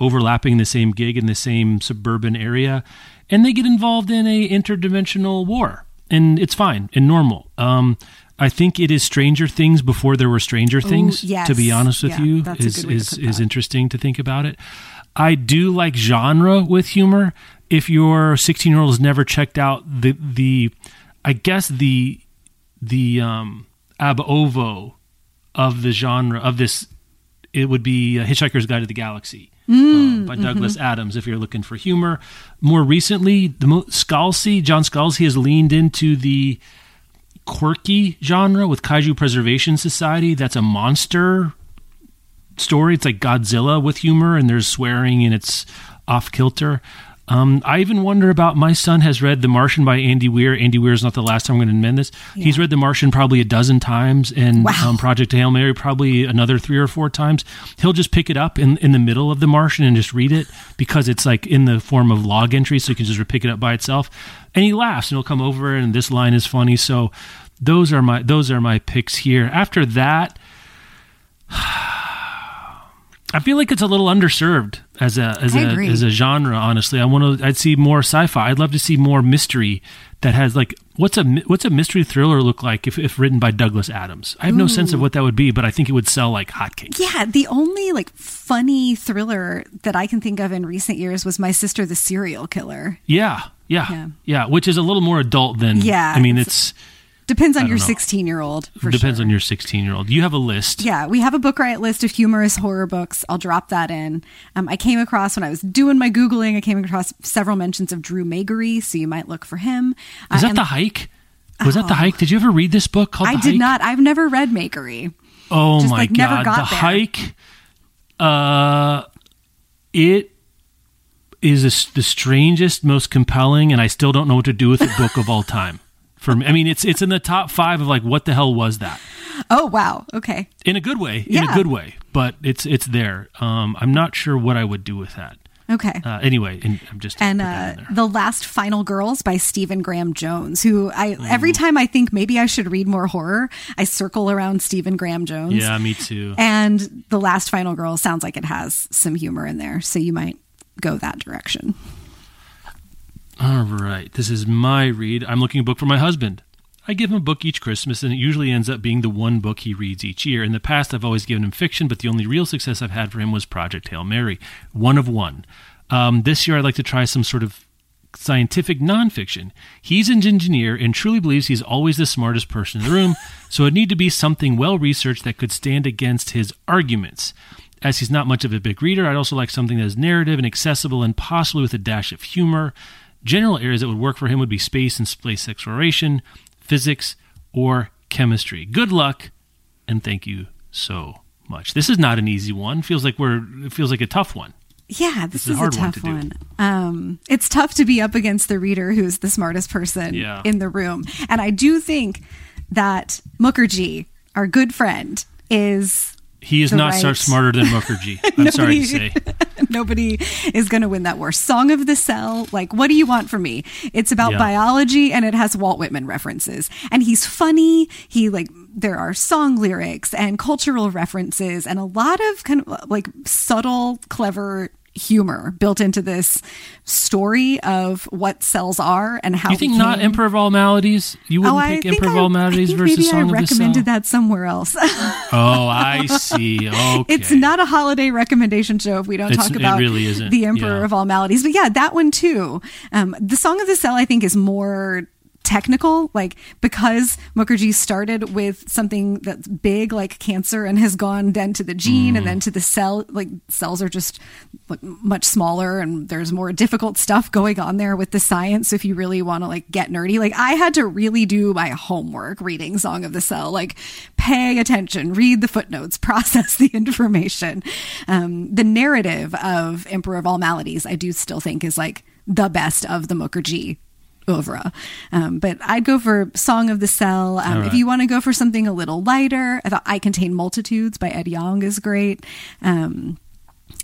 overlapping the same gig in the same suburban area, and they get involved in a interdimensional war, and it's fine and normal. Um, I think it is Stranger Things before there were Stranger Things. Ooh, yes. To be honest with yeah, you, is is is interesting to think about it. I do like genre with humor. If your 16 year old has never checked out the the, I guess the the um, ab ovo of the genre of this, it would be Hitchhiker's Guide to the Galaxy. Mm, um, by Douglas mm-hmm. Adams. If you're looking for humor, more recently, the Scalzi, John Scalzi has leaned into the quirky genre with Kaiju Preservation Society. That's a monster story. It's like Godzilla with humor, and there's swearing and it's off kilter. Um, I even wonder about my son has read The Martian by Andy Weir. Andy Weir is not the last time I'm going to amend this. Yeah. He's read The Martian probably a dozen times, and wow. um, Project Hail Mary probably another three or four times. He'll just pick it up in in the middle of The Martian and just read it because it's like in the form of log entries, so you can just pick it up by itself. And he laughs, and he'll come over, and this line is funny. So those are my those are my picks here. After that. I feel like it's a little underserved as a as a as a genre. Honestly, I want to. I'd see more sci-fi. I'd love to see more mystery that has like what's a what's a mystery thriller look like if, if written by Douglas Adams. I have Ooh. no sense of what that would be, but I think it would sell like hotcakes. Yeah, the only like funny thriller that I can think of in recent years was My Sister the Serial Killer. Yeah, yeah, yeah, yeah which is a little more adult than. Yeah, I mean it's, it's Depends on your 16 year old. Depends sure. on your 16 year old. You have a list. Yeah, we have a book riot list of humorous horror books. I'll drop that in. Um, I came across when I was doing my Googling, I came across several mentions of Drew Magary, so you might look for him. Is uh, that the hike? Was oh, that the hike? Did you ever read this book called I did not. I've never read Magary. Oh Just, my like, God. the there. hike. Uh, it is a, the strangest, most compelling, and I still don't know what to do with it book of all time for me. I mean, it's it's in the top five of like what the hell was that? Oh wow, okay. In a good way, yeah. in a good way, but it's it's there. Um, I'm not sure what I would do with that. Okay. Uh, anyway, and I'm just and uh, the last final girls by Stephen Graham Jones, who I mm. every time I think maybe I should read more horror, I circle around Stephen Graham Jones. Yeah, me too. And the last final Girl sounds like it has some humor in there, so you might go that direction. All right. This is my read. I'm looking a book for my husband. I give him a book each Christmas, and it usually ends up being the one book he reads each year. In the past, I've always given him fiction, but the only real success I've had for him was Project Hail Mary, one of one. Um, this year, I'd like to try some sort of scientific nonfiction. He's an engineer and truly believes he's always the smartest person in the room, so it'd need to be something well researched that could stand against his arguments. As he's not much of a big reader, I'd also like something that is narrative and accessible and possibly with a dash of humor General areas that would work for him would be space and space exploration, physics, or chemistry. Good luck, and thank you so much. This is not an easy one. Feels like we're it feels like a tough one. Yeah, this, this is, is, a, hard a tough one. one. Um, it's tough to be up against the reader who's the smartest person yeah. in the room, and I do think that Mukherjee, our good friend, is he is not right. smarter than Mukherjee. I'm sorry to say. nobody is going to win that war. Song of the Cell, like, what do you want from me? It's about yeah. biology and it has Walt Whitman references. And he's funny. He, like, there are song lyrics and cultural references and a lot of kind of like subtle, clever humor built into this story of what cells are and how. You think not Emperor of All Maladies? You wouldn't oh, pick Emperor of All Maladies versus maybe Song I of the Cell? recommended that somewhere else. oh, I see. Okay. It's not a holiday recommendation show if we don't it's, talk about really the Emperor yeah. of All Maladies. But yeah, that one too. Um, the Song of the Cell, I think, is more technical, like because Mukherjee started with something that's big like cancer and has gone then to the gene mm. and then to the cell. Like cells are just like, much smaller and there's more difficult stuff going on there with the science. If you really want to like get nerdy, like I had to really do my homework reading Song of the Cell, like pay attention, read the footnotes, process the information. Um, the narrative of Emperor of All Maladies, I do still think is like the best of the Mukherjee oeuvre. Um, but I'd go for Song of the Cell. Um, right. If you want to go for something a little lighter, I thought I Contain Multitudes by Ed Yong is great. Um,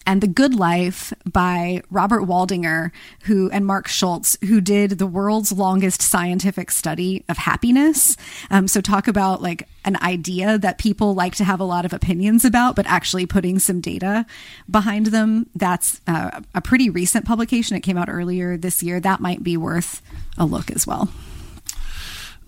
and The Good Life by Robert Waldinger, who and Mark Schultz, who did the world's longest scientific study of happiness. Um, so talk about like an idea that people like to have a lot of opinions about, but actually putting some data behind them. That's uh, a pretty recent publication. It came out earlier this year. That might be worth a look as well.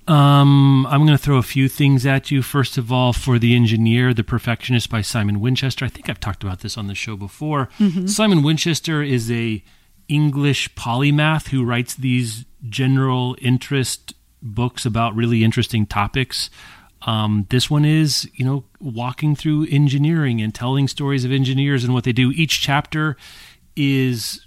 Um, I'm going to throw a few things at you. First of all, for The Engineer, The Perfectionist by Simon Winchester. I think I've talked about this on the show before. Mm-hmm. Simon Winchester is a English polymath who writes these general interest books about really interesting topics. Um, this one is, you know, walking through engineering and telling stories of engineers and what they do. Each chapter is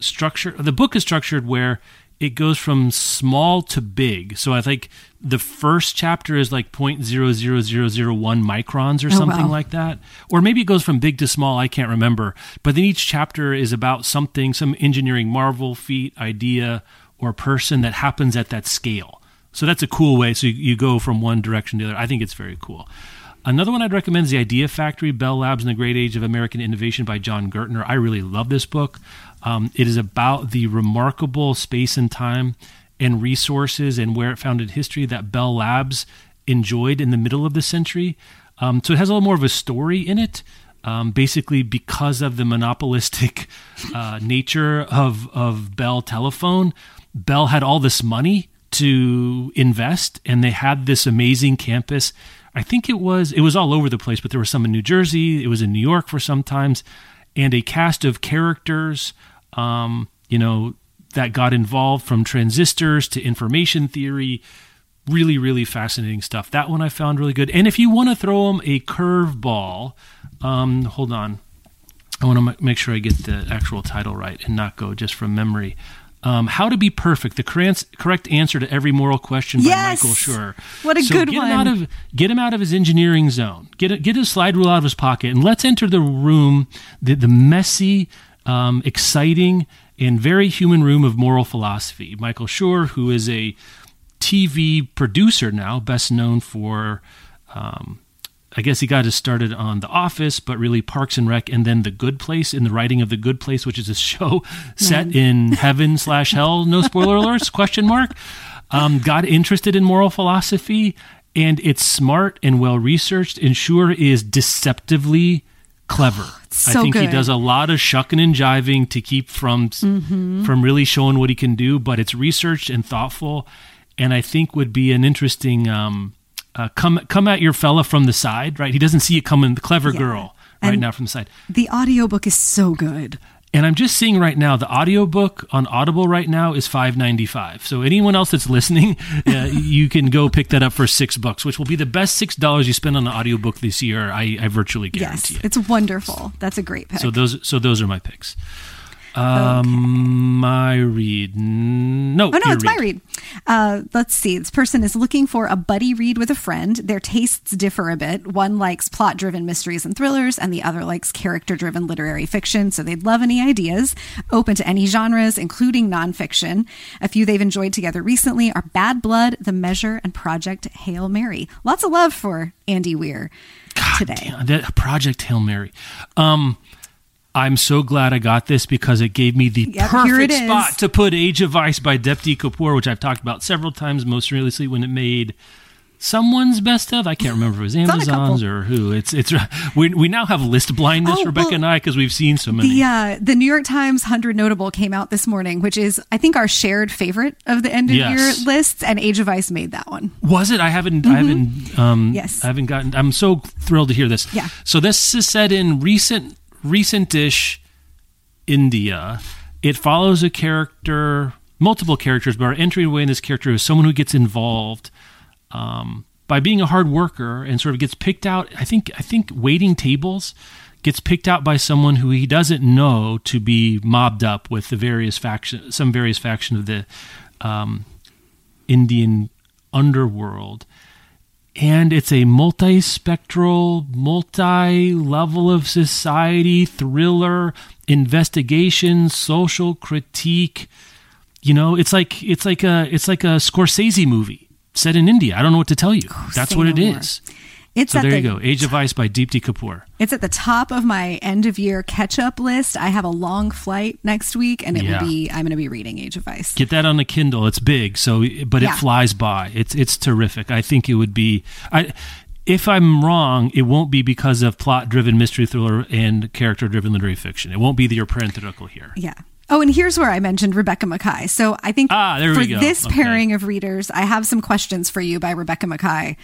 structured. The book is structured where it goes from small to big. So I think the first chapter is like 0.00001 microns or oh, something wow. like that. Or maybe it goes from big to small, I can't remember. But then each chapter is about something, some engineering marvel, feat, idea, or person that happens at that scale. So that's a cool way. So you, you go from one direction to the other. I think it's very cool. Another one I'd recommend is The Idea Factory Bell Labs in the Great Age of American Innovation by Jon Gertner. I really love this book. Um, it is about the remarkable space and time and resources and where it founded history that Bell Labs enjoyed in the middle of the century. Um, so it has a little more of a story in it. Um, basically, because of the monopolistic uh, nature of of Bell Telephone, Bell had all this money to invest, and they had this amazing campus. I think it was it was all over the place, but there was some in New Jersey. It was in New York for some times, and a cast of characters um, you know, that got involved from transistors to information theory. Really, really fascinating stuff. That one I found really good. And if you want to throw them a curveball, um, hold on. I want to make sure I get the actual title right and not go just from memory. Um, How to Be Perfect, the correct answer to every moral question by yes! Michael Schur. What a so good get one. Him out of, get him out of his engineering zone. Get, get his slide rule out of his pocket and let's enter the room, the, the messy, um, exciting, and very human room of moral philosophy. Michael Schur, who is a TV producer now, best known for, um, I guess he got his started on The Office, but really Parks and Rec, and then The Good Place in the writing of The Good Place, which is a show set in heaven slash hell. No spoiler alerts? Question mark. Um, got interested in moral philosophy, and it's smart and well researched. And Schur is deceptively clever. so I think good. he does a lot of shucking and jiving to keep from mm-hmm. from really showing what he can do, but it's researched and thoughtful, and I think would be an interesting um, uh, come come at your fella from the side, right? He doesn't see it coming. The clever yeah. girl right and now from the side. The audiobook is so good. And I'm just seeing right now the audiobook on Audible right now is 5.95. So anyone else that's listening, uh, you can go pick that up for 6 bucks, which will be the best $6 you spend on an audiobook this year. I, I virtually guarantee yes, it. It's wonderful. That's a great pick. So those so those are my picks. Um, okay. my read. No, oh no, it's read. my read. Uh, let's see. This person is looking for a buddy read with a friend. Their tastes differ a bit. One likes plot-driven mysteries and thrillers, and the other likes character-driven literary fiction. So they'd love any ideas. Open to any genres, including nonfiction. A few they've enjoyed together recently are Bad Blood, The Measure, and Project Hail Mary. Lots of love for Andy Weir God today. Damn, that Project Hail Mary. Um, I'm so glad I got this because it gave me the yep, perfect spot to put Age of Vice by Deepti Kapoor, which I've talked about several times, most recently when it made someone's best of. I can't remember if it was Amazon's or who. It's it's we, we now have list blindness, oh, Rebecca well, and I, because we've seen so many. The uh, the New York Times hundred notable came out this morning, which is I think our shared favorite of the end of yes. year lists, and Age of Vice made that one. Was it? I haven't mm-hmm. I haven't um yes I haven't gotten. I'm so thrilled to hear this. Yeah. So this is set in recent recentish India. It follows a character, multiple characters, but our entryway in this character is someone who gets involved um, by being a hard worker and sort of gets picked out. I think I think waiting tables gets picked out by someone who he doesn't know to be mobbed up with the various faction, some various faction of the um, Indian underworld and it's a multi-spectral, multi-level of society thriller, investigation, social critique. You know, it's like it's like a it's like a Scorsese movie set in India. I don't know what to tell you. Oh, That's what it more. is. It's so there the, you go. Age of Vice by Deepti Kapoor. It's at the top of my end of year catch up list. I have a long flight next week, and it yeah. will be. I'm going to be reading Age of Vice. Get that on the Kindle. It's big, so but yeah. it flies by. It's it's terrific. I think it would be. I if I'm wrong, it won't be because of plot driven mystery thriller and character driven literary fiction. It won't be the, your parenthetical here. Yeah. Oh, and here's where I mentioned Rebecca Makkai. So I think ah, for this okay. pairing of readers, I have some questions for you by Rebecca Makkai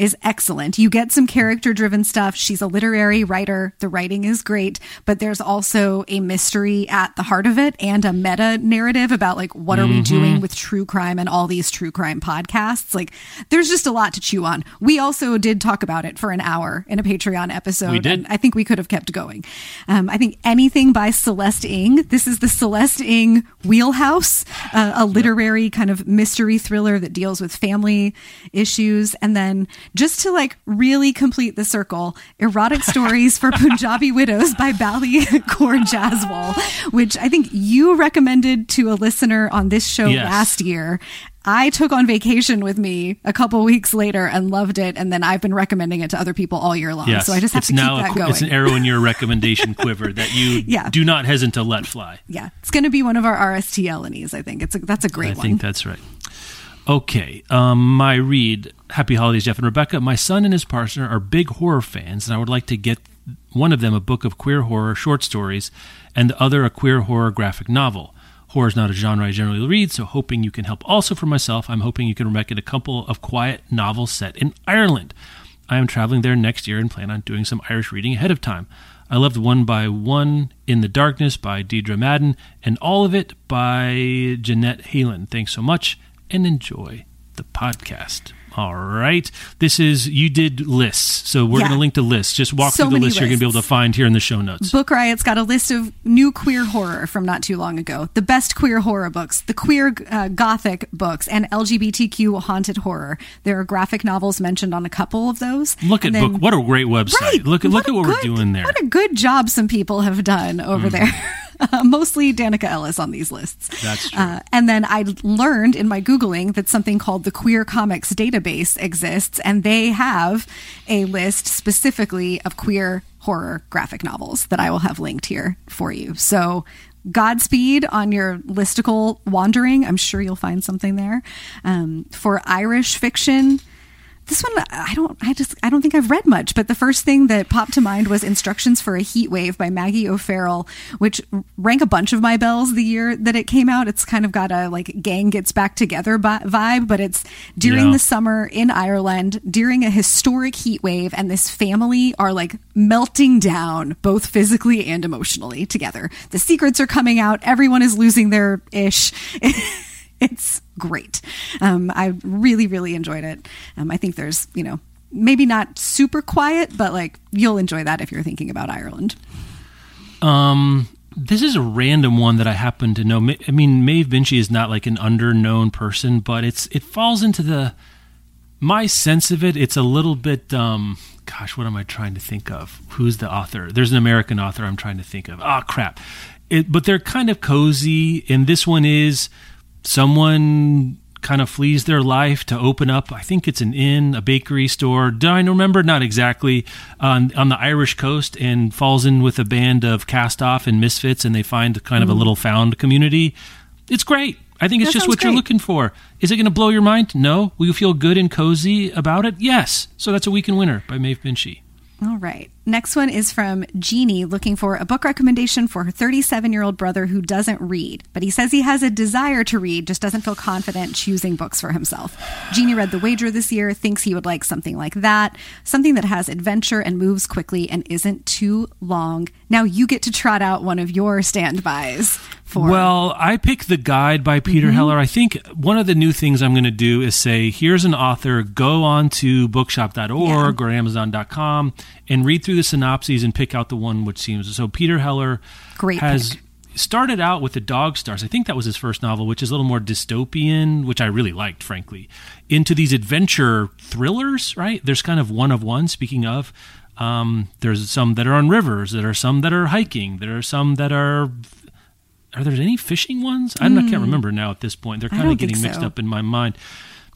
is excellent. You get some character driven stuff. She's a literary writer. The writing is great, but there's also a mystery at the heart of it and a meta narrative about like, what are mm-hmm. we doing with true crime and all these true crime podcasts? Like, there's just a lot to chew on. We also did talk about it for an hour in a Patreon episode. We did. And I think we could have kept going. Um, I think anything by Celeste Ng. This is the Celeste Ng wheelhouse, uh, a literary kind of mystery thriller that deals with family issues. And then just to like really complete the circle, erotic stories for Punjabi widows by Balli Kaur Jaswal, which I think you recommended to a listener on this show yes. last year. I took on vacation with me a couple weeks later and loved it, and then I've been recommending it to other people all year long. Yes. So I just have it's to now keep that going. It's an arrow in your recommendation quiver that you yeah. do not hesitate to let fly. Yeah, it's going to be one of our RSTLNEs. I think it's a, that's a great I one. I think that's right. Okay, um, my read. Happy holidays, Jeff and Rebecca. My son and his partner are big horror fans, and I would like to get one of them a book of queer horror short stories, and the other a queer horror graphic novel. Horror is not a genre I generally read, so hoping you can help. Also, for myself, I'm hoping you can recommend a couple of quiet novels set in Ireland. I am traveling there next year and plan on doing some Irish reading ahead of time. I loved One by One in the Darkness by Deirdre Madden and All of It by Jeanette Haien. Thanks so much and enjoy the podcast. All right. This is, you did lists. So we're yeah. going to link the lists. Just walk so through the list lists. you're going to be able to find here in the show notes. Book Riot's got a list of new queer horror from not too long ago. The best queer horror books, the queer uh, gothic books, and LGBTQ haunted horror. There are graphic novels mentioned on a couple of those. Look and at then, book. What a great website. Right, look at, look at what good, we're doing there. What a good job some people have done over mm. there. uh, mostly Danika Ellis on these lists. That's true. Uh, and then I learned in my Googling that something called the Queer Comics Database exists, and they have a list specifically of queer horror graphic novels that I will have linked here for you. So Godspeed on your listicle wandering. I'm sure you'll find something there. Um, for Irish fiction, this one I don't I just I don't think I've read much, but the first thing that popped to mind was Instructions for a Heat Wave by Maggie O'Farrell, which rang a bunch of my bells the year that it came out. It's kind of got a like gang gets back together vibe, but it's during yeah. the summer in Ireland during a historic heat wave and this family are like melting down both physically and emotionally together. The secrets are coming out, everyone is losing their ish. it's great. Um, I really, really enjoyed it. Um, I think there's, you know, maybe not super quiet, but like you'll enjoy that if you're thinking about Ireland. Um, this is a random one that I happen to know. I mean, Maeve Binchy is not like an underknown person, but it's it falls into the my sense of it. It's a little bit. Um, gosh, what am I trying to think of? Who's the author? There's an American author I'm trying to think of. Ah, oh, crap. It, but they're kind of cozy, and this one is someone kind of flees their life to open up. I think it's an inn, a bakery store. Do I remember? Not exactly. On, on the Irish coast, and falls in with a band of cast off and misfits, and they find kind of a mm. little found community. It's great. I think it's that just what great. you're looking for. Is it going to blow your mind? No. Will you feel good and cozy about it? Yes. So that's a Week in Winter by Maeve Binchy. All right. Next one is from Jeannie looking for a book recommendation for her 37 year old brother who doesn't read, but he says he has a desire to read, just doesn't feel confident choosing books for himself. Jeannie read The Wager this year, thinks he would like something like that, something that has adventure and moves quickly and isn't too long. Now you get to trot out one of your standbys for. Well, I picked The Guide by Peter mm-hmm. Heller. I think one of the new things I'm going to do is say, here's an author, go on to bookshop.org yeah. or amazon.com and read through the synopses and pick out the one which seems. So Peter Heller Great has. Pick. Started out with the Dog Stars. I think that was his first novel, which is a little more dystopian, which I really liked, frankly. Into these adventure thrillers, right? There's kind of one of one. Speaking of, um, there's some that are on rivers. There are some that are hiking. There are some that are are there any fishing ones? I, mm. I can't hmm. remember now at this point. They're kind of getting mixed so. up in my mind.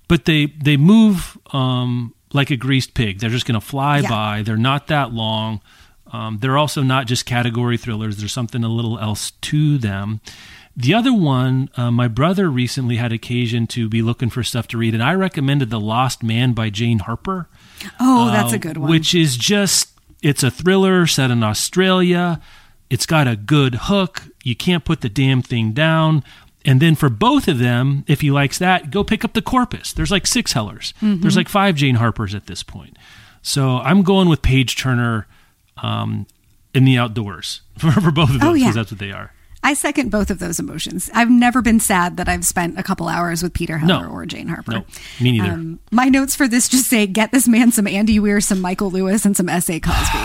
But they they move um, like a greased pig. They're just going to fly yeah. by. They're not that long. Um, they're also not just category thrillers. There's something a little else to them. The other one, uh, my brother recently had occasion to be looking for stuff to read, and I recommended The Lost Man by Jane Harper. Oh, that's uh, a good one. Which is just, it's a thriller set in Australia. It's got a good hook. You can't put the damn thing down. And then for both of them, if he likes that, go pick up the corpus. There's like six Hellers. Mm-hmm. There's like five Jane Harpers at this point. So I'm going with Page Turner um, in the outdoors for, both of those because oh, yeah. that's what they are. I second both of those emotions. I've never been sad that I've spent a couple hours with Peter Heller no. or Jane Harper. No, me neither. Um, my notes for this just say get this man some Andy Weir, some Michael Lewis, and some S.A. Cosby.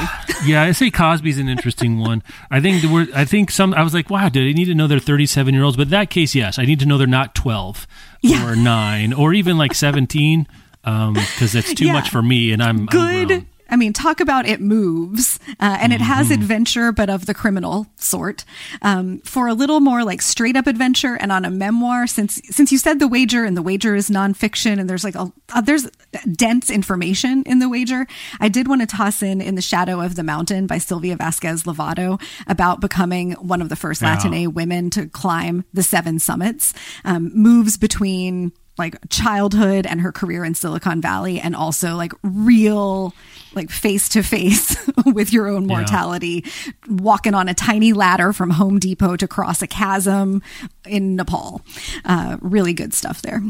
yeah, S.A. Cosby's an interesting one. I think the word, I think some. I was like, wow, do they need to know they're 37 year olds? But in that case, yes, I need to know they're not 12 yeah. or nine or even like 17 because um, that's too yeah. much for me, and I'm good. I'm I mean, talk about it moves, uh, and it has mm-hmm. adventure, but of the criminal sort. Um, for a little more like straight up adventure, and on a memoir, since since you said the wager, and the wager is nonfiction, and there's like a uh, there's dense information in the wager. I did want to toss in in the shadow of the mountain by Silvia Vasquez-Lavado about becoming one of the first yeah. Latina women to climb the seven summits. Um, moves between like childhood and her career in Silicon Valley and also like real like face to face with your own mortality yeah. walking on a tiny ladder from Home Depot to cross a chasm in Nepal. Uh, really good stuff there.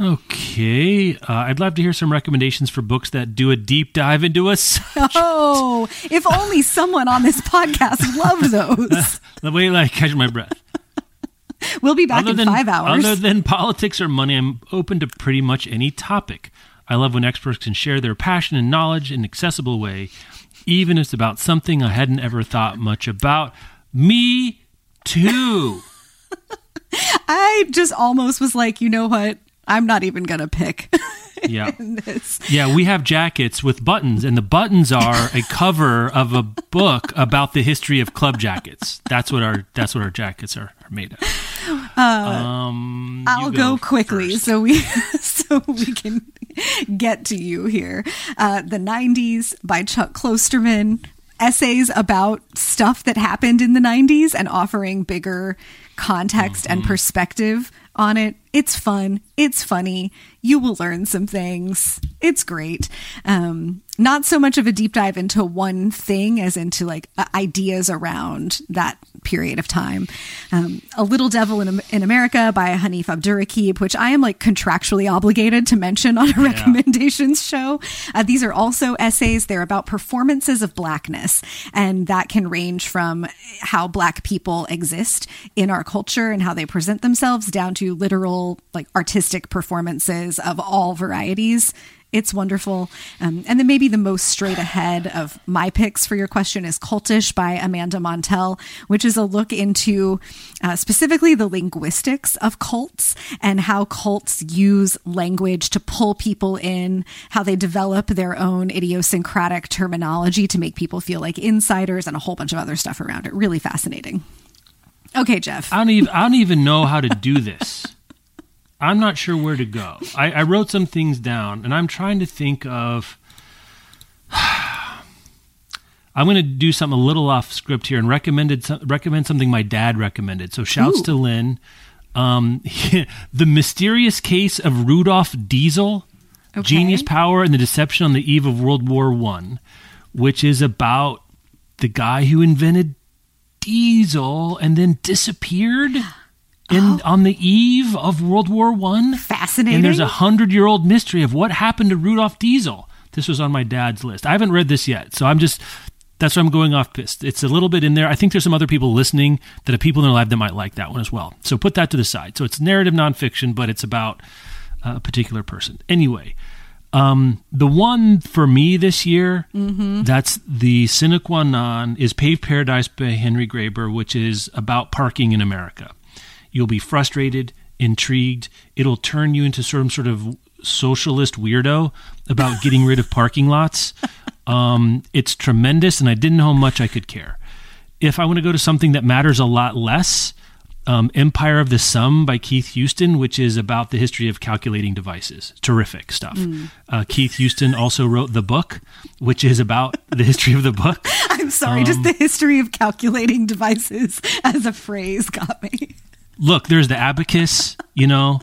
Okay, uh, I'd love to hear some recommendations for books that do a deep dive into a subject. Oh, if only someone on this podcast loved those. the way I catch my breath. We'll be back other in than, five hours. Other than politics or money, I'm open to pretty much any topic. I love when experts can share their passion and knowledge in an accessible way, even if it's about something I hadn't ever thought much about. Me too. I just almost was like, you know what? I'm not even going to pick. Yeah. Yeah, we have jackets with buttons, and the buttons are a cover of a book about the history of club jackets. That's what our that's what our jackets are, are made of. Uh, um, I'll go, go, quickly first. so we so we can get to you here. Uh, the '90s by Chuck Klosterman. Essays about stuff that happened in the 90s and offering bigger context mm-hmm. and perspective on it. It's fun. It's funny. You will learn some things. It's great. Um, not so much of a deep dive into one thing as into like uh, ideas around that period of time. Um, a Little Devil in, in America by Hanif Abdurraqib, which I am like contractually obligated to mention on a yeah. recommendations show. Uh, these are also essays. They're about performances of blackness, and that can range from how black people exist in our culture and how they present themselves down to literal like artistic performances of all varieties It's wonderful. Um, and then maybe the most straight ahead of my picks for your question is Cultish by Amanda Montell, which is a look into uh, specifically the linguistics of cults and how cults use language to pull people in, how they develop their own idiosyncratic terminology to make people feel like insiders and a whole bunch of other stuff around it. Really fascinating. Okay, Jeff. I don't even I don't even know how to do this. I'm not sure where to go. I, I wrote some things down, and I'm trying to think of. I'm going to do something a little off script here and recommended recommend something my dad recommended. So shouts Ooh. to Lynn. Um, the mysterious case of Rudolf Diesel, okay. genius power and the deception on the eve of World War One, which is about the guy who invented diesel oh, and then disappeared in oh. on the eve of World War One. Fascinating. And there's a hundred year old mystery of what happened to Rudolph Diesel. This was on my dad's list. I haven't read this yet, so I'm just that's why I'm going off pissed. It's a little bit in there. I think there's some other people listening that have people in their life that might like that one as well. So put that to the side. So it's narrative nonfiction, but it's about a particular person. Anyway, um, the one for me this year, mm-hmm. that's the sine qua non, is Paved Paradise by Henry Grabar, which is about parking in America. You'll be frustrated, intrigued. It'll turn you into some sort of socialist weirdo about getting rid of parking lots. Um, it's tremendous, and I didn't know how much I could care. If I want to go to something that matters a lot less, um, Empire of the Sum by Keith Houston, which is about the history of calculating devices. Terrific stuff. Mm. Uh, Keith Houston also wrote the book, which is about the history of the book. I'm sorry, um, just the history of calculating devices as a phrase got me look, there's the abacus, you know.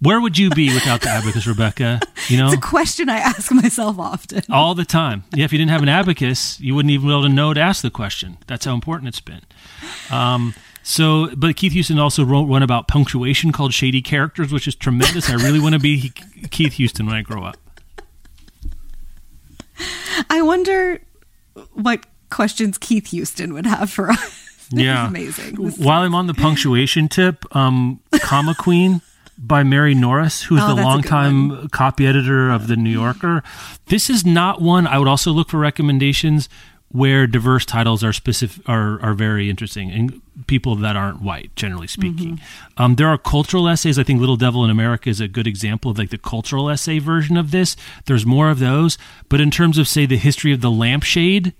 Where would you be without the abacus, Rebecca? You know, it's a question I ask myself often. All the time. Yeah, if you didn't have an abacus, you wouldn't even be able to know to ask the question. That's how important it's been. Um, so, but Keith Houston also wrote one about punctuation called Shady Characters, which is tremendous. I really want to be Keith Houston when I grow up. I wonder what questions Keith Houston would have for us. This yeah. amazing. This While I'm on the punctuation tip, um, Comma Queen by Mary Norris, who's oh, the longtime copy editor of the New Yorker. This is not one I would also look for recommendations where diverse titles are specific are are very interesting and people that aren't white generally speaking mm-hmm. um, there are cultural essays i think little devil in america is a good example of like the cultural essay version of this there's more of those but in terms of say the history of the lampshade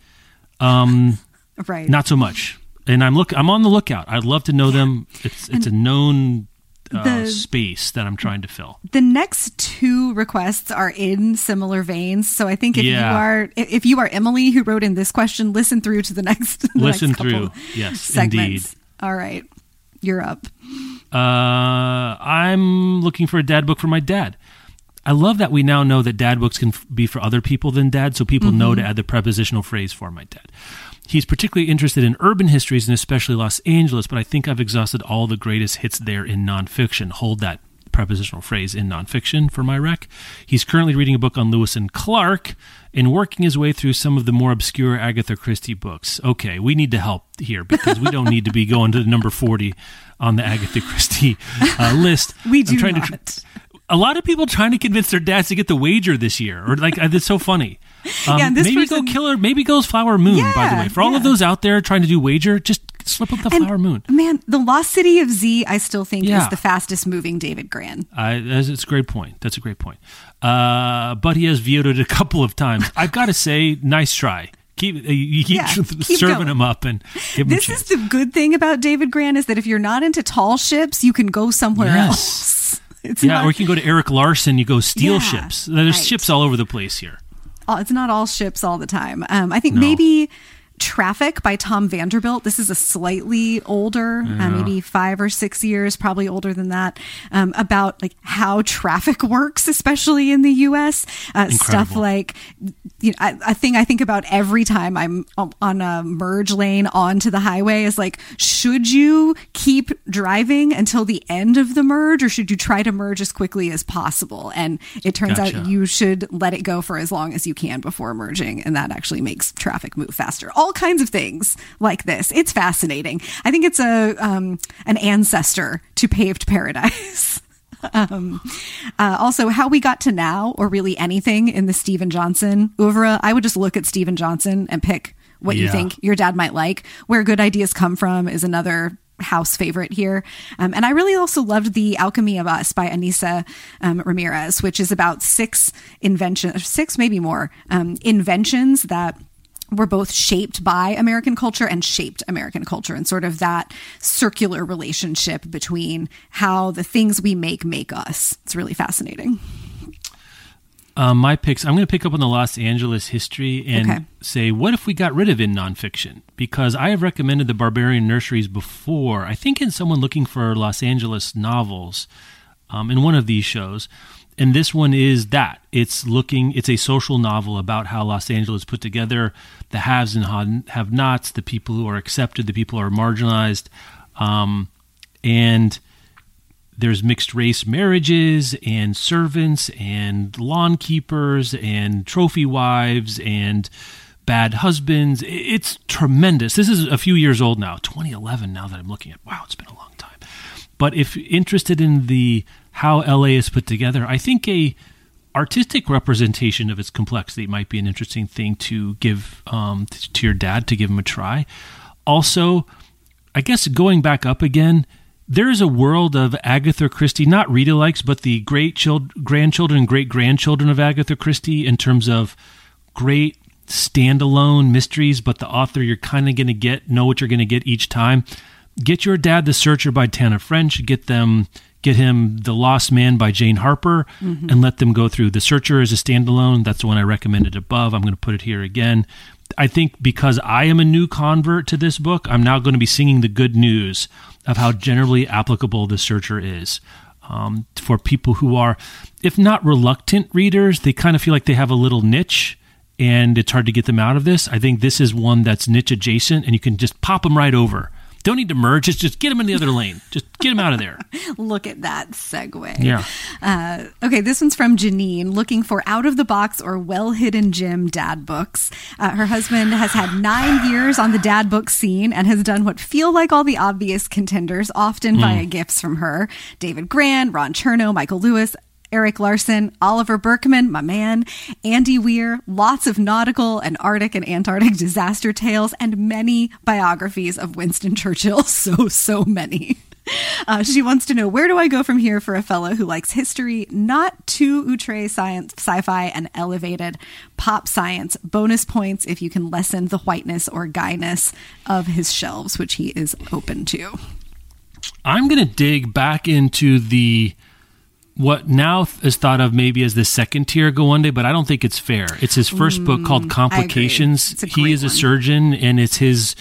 um, right not so much and I'm look I'm on the lookout. I'd love to know them. It's it's a known uh, the, space that I'm trying to fill. The next two requests are in similar veins, so I think if yeah. you are if you are Emily who wrote in this question, listen through to the next the listen next through. Yes, segments. indeed. All right, you're up. Uh, I'm looking for a dad book for my dad. I love that we now know that dad books can be for other people than dad, so people mm-hmm. know to add the prepositional phrase for my dad. He's particularly interested in urban histories and especially Los Angeles, but I think I've exhausted all the greatest hits there in nonfiction. Hold that prepositional phrase in nonfiction for my rec. He's currently reading a book on Lewis and Clark and working his way through some of the more obscure Agatha Christie books. Okay, we need to help here because we don't need to be going to number 40 on the Agatha Christie uh, list. we do not. To, a lot of people trying to convince their dads to get the wager this year, or like it's so funny. Um, yeah, maybe person, go Killer, maybe goes Flower Moon. Yeah, by the way, for all yeah. of those out there trying to do wager, just slip up the and, Flower Moon. Man, the Lost City of Z, I still think yeah. is the fastest moving David Grann. I, that's, a great point. That's a great point. Uh, but he has vetoed it a couple of times. I've got to say, nice try keep uh, you keep, yeah, keep serving going. them up and this is the good thing about david grann is that if you're not into tall ships you can go somewhere yes. else it's yeah, not, or you can go to Erik Larson. You go steal yeah, ships. There's right. ships all over the place here. It's not all ships all the time. Um, I think no. maybe Traffic by Tom Vanderbilt. This is a slightly older, uh, yeah. uh, maybe five or six years, probably older than that, um, about like how traffic works, especially in the U.S. Uh, stuff like, you know, a, a thing I think about every time I'm on a merge lane onto the highway is like, should you keep driving until the end of the merge, or should you try to merge as quickly as possible? And it turns gotcha. out you should let it go for as long as you can before merging, and that actually makes traffic move faster. All all kinds of things like this. It's fascinating. I think it's a um, an ancestor to paved paradise. um, uh, also, how we got to now, or really anything in the Steven Johnson oeuvre, I would just look at Steven Johnson and pick what yeah. you think your dad might like. Where good ideas come from is another house favorite here. Um, and I really also loved The Alchemy of Us by Ainissa um, Ramirez, which is about six inventions, six, maybe more, um, inventions that were both shaped by American culture and shaped American culture, and sort of that circular relationship between how the things we make make us. It's really fascinating. Um, my picks, I'm going to pick up on the Los Angeles history and okay. say, what if we got rid of in nonfiction? Because I have recommended the Barbarian Nurseries before, I think in someone looking for Los Angeles novels um, in one of these shows. And this one is that. It's looking, it's a social novel about how Los Angeles put together the haves and have nots, the people who are accepted, the people who are marginalized. Um, and there's mixed race marriages and servants and lawn keepers and trophy wives and bad husbands. It's tremendous. This is a few years old now, 2011 now that I'm looking at. Wow, it's been a long time. But if interested in the how LA is put together, I think a artistic representation of its complexity might be an interesting thing to give um, to your dad to give him a try. Also, I guess going back up again, there is a world of Agatha Christie, not Rita likes, but the great child, grandchildren and great grandchildren of Agatha Christie in terms of great standalone mysteries, but the author you're kind of going to get, know what you're going to get each time. Get Your Dad the Searcher by Tana French, get them get him The Lost Man by Jane Harper mm-hmm. and let them go through. The Searcher is a standalone. That's the one I recommended above. I'm going to put it here again. I think because I am a new convert to this book, I'm now going to be singing the good news of how generally applicable the searcher is. Um, for people who are, if not reluctant readers, they kind of feel like they have a little niche and it's hard to get them out of this. I think this is one that's niche adjacent and you can just pop them right over. Don't need to merge. Just just get them in the other lane. Just get them out of there. Look at that segue. Yeah. Uh, okay, this one's from Janine, looking for out of the box or well hidden gem dad books. Uh, her husband has had nine years on the dad book scene and has done what feel like all the obvious contenders, often mm. via gifts from her. David Grann, Ron Chernow, Michael Lewis, Erik Larson, Oliver Burkeman, my man, Andy Weir, lots of nautical and Arctic and Antarctic disaster tales, and many biographies of Winston Churchill. So, so many. Uh, she wants to know where do I go from here for a fellow who likes history, not too outre science, sci-fi, and elevated pop science. Bonus points if you can lessen the whiteness or guyness of his shelves, which he is open to. I'm going to dig back into the what now is thought of maybe as the second tier Gawande, but I don't think it's fair. It's his first mm, book called mm, Complications. He is a surgeon, and it's his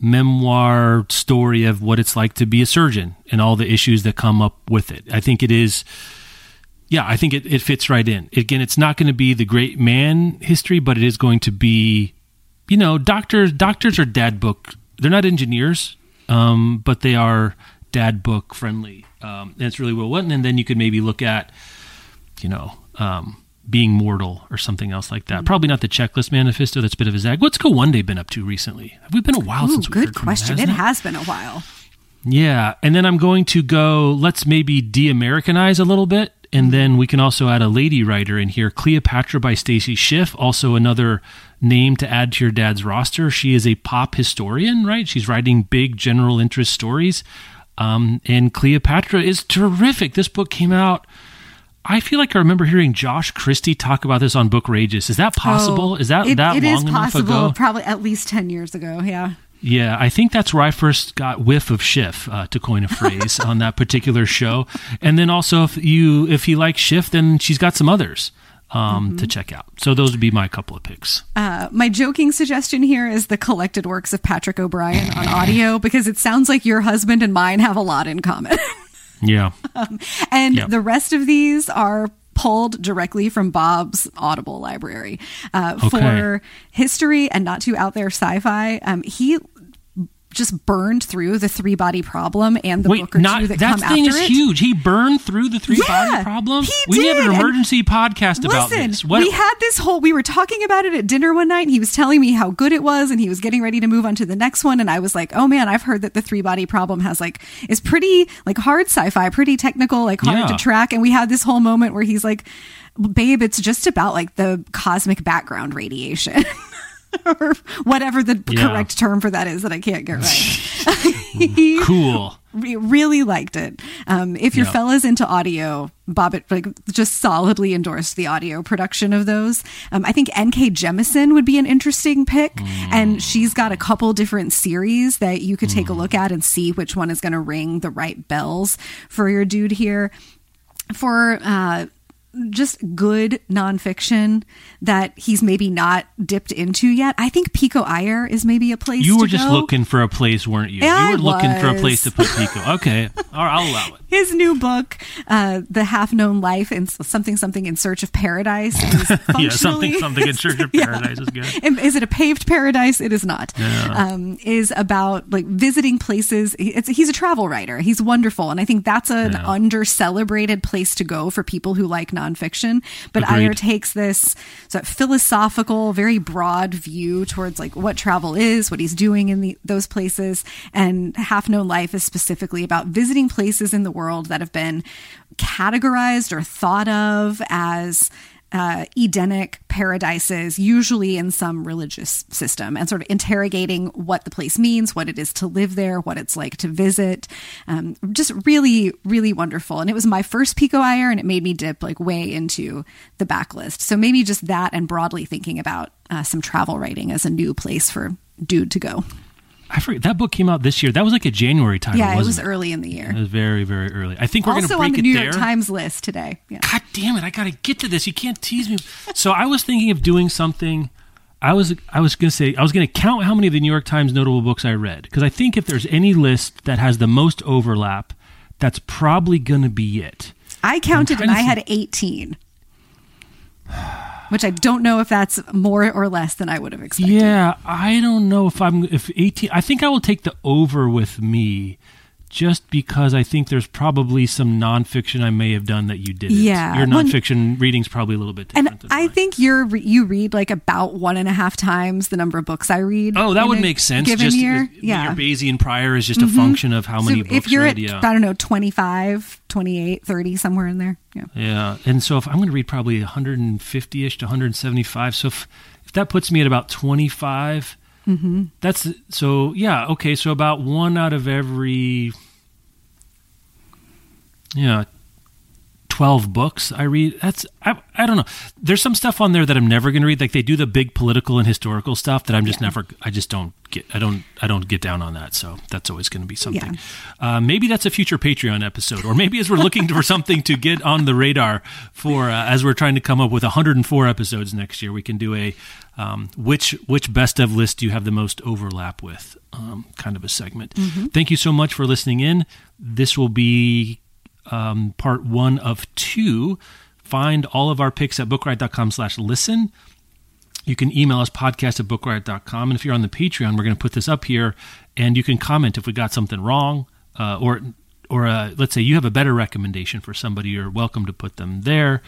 memoir story of what it's like to be a surgeon and all the issues that come up with it. I think it is. Yeah, I think it, it fits right in. Again, it's not going to be the great man history, but it is going to be, you know, doctors. Doctors are dad book. They're not engineers, um, but they are dad book friendly um, and it's really well written. And then you could maybe look at, you know, um, being mortal or something else like that. Mm-hmm. Probably not the checklist manifesto. That's a bit of a zag. What's Gawande been up to recently? Have we been a while Ooh, since? Good question. It, it has been a while. Yeah, and then I'm going to go. Let's maybe de-Americanize a little bit, and then we can also add a lady writer in here, Cleopatra by Stacy Schiff. Also another name to add to your dad's roster. She is a pop historian, right? She's writing big general interest stories. Um, and Cleopatra is terrific. This book came out. I feel like I remember hearing Josh Christie talk about this on Bookrageous. Is that possible? Oh, is that it, that it long is enough ago? Probably at least ten years ago. Yeah. Yeah, I think that's where I first got whiff of Schiff, uh, to coin a phrase, on that particular show. And then also, if you if he likes Schiff, then she's got some others um, mm-hmm. to check out. So those would be my couple of picks. Uh, my joking suggestion here is the collected works of Patrick O'Brian on audio because it sounds like your husband and mine have a lot in common. yeah. Um, and the rest of these are pulled directly from Bob's Audible library uh, okay. for history and not too out there sci-fi. Um, he just burned through the three body problem and the Wait, book or not, two that, that come thing after is it. huge. He burned through the three Yeah, body problem. he we did, have an and- emergency podcast about Listen, this. What, we had this whole. We were talking about it at dinner one night, and he was telling me how good it was, and he was getting ready to move on to the next one. And I was like, "Oh man, I've heard that the three body problem has like is pretty like hard sci-fi, pretty technical, like hard Yeah. to track." And we had this whole moment where he's like, "Babe, it's just about like the cosmic background radiation." or whatever the Yeah. correct term for that is that I can't get right. Cool. re- really liked it. Um, if your fella's into audio, Bobbitt like just solidly endorsed the audio production of those. Um, I think N.K. Jemisin would be an interesting pick, and she's got a couple different series that you could take a look at and see which one is going to ring the right bells for your dude here. For uh, just good nonfiction that he's maybe not dipped into yet. I think Pico Iyer is maybe a place You were just go. looking for a place, weren't you? Yeah, you were looking for a place to put Pico. Okay, I'll allow it. His new book, uh, "The Half Known Life" and something something in search of paradise. Is Yeah, something something in Church of Yeah. Paradise is good. Is it a paved paradise? It is not. Um, is about like visiting places. It's, he's a travel writer. He's wonderful, and I think that's an Yeah. under celebrated place to go for people who like nonfiction. But Agreed. Iyer takes this sort of philosophical, very broad view towards like what travel is, what he's doing in the, those places, and Half Known Life is specifically about visiting places in the world that have been categorized or thought of as uh, Edenic paradises, usually in some religious system, and sort of interrogating what the place means, what it is to live there, what it's like to visit. Um, just really, really wonderful. And it was my first Pico Iyer, and it made me dip like way into the backlist. So maybe just that, and broadly thinking about uh, some travel writing as a new place for dude to go. I forget that book came out this year. That was like a January title. yeah, it was early in the year. It was very very early. I think we're going to Also break on the it New there. York Times list today. Yeah. God damn it! I got to get to this. You can't tease me. So I was thinking of doing something. I was I was going to say I was going to count how many of the New York Times notable books I read because I think if there's any list that has the most overlap, that's probably going to be it. I counted and I had 18. Which I don't know if that's more or less than I would have expected. Yeah, I don't know if I'm if 18. I think I will take the over with me, just because I think there's probably some nonfiction I may have done that you didn't. Yeah, your well, nonfiction reading's probably a little bit And different. than I mine. think you're you read like about one and a half times the number of books I read. Oh, that would make sense. Given just year, uh, yeah. your Bayesian prior is just a function of how many books if you're read. at yeah. I don't know 25, 28, 30 somewhere in there. Yeah. Yeah, and so if I'm going to read probably 150ish to 175, so if, if that puts me at about 25, Mm-hmm. that's so yeah okay. So about one out of every yeah 12 books I read. That's I, I don't know. There's some stuff on there that I'm never going to read. Like they do the big political and historical stuff that I'm just never. I just don't get. I don't. I don't get down on that. So that's always going to be something. Uh, maybe that's a future Patreon episode, or maybe as we're looking for something to get on the radar for uh, as we're trying to come up with 104 episodes next year, we can do a um, which which best of list do you have the most overlap with um, kind of a segment. Thank you so much for listening in. This will be um, part one of two. Find all of our picks at bookriot.com slash listen. You can email us podcast at bookriot.com. And if you're on the Patreon, we're going to put this up here and you can comment if we got something wrong uh, or or uh, let's say you have a better recommendation for somebody, you're welcome to put them there.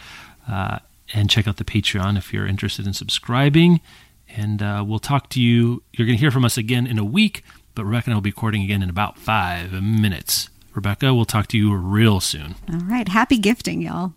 Uh, and check out the Patreon if you're interested in subscribing. And uh, we'll talk to you. You're going to hear from us again in a week, but Rebecca and I will be recording again in about five minutes. Rebecca, we'll talk to you real soon. All right. Happy gifting, y'all.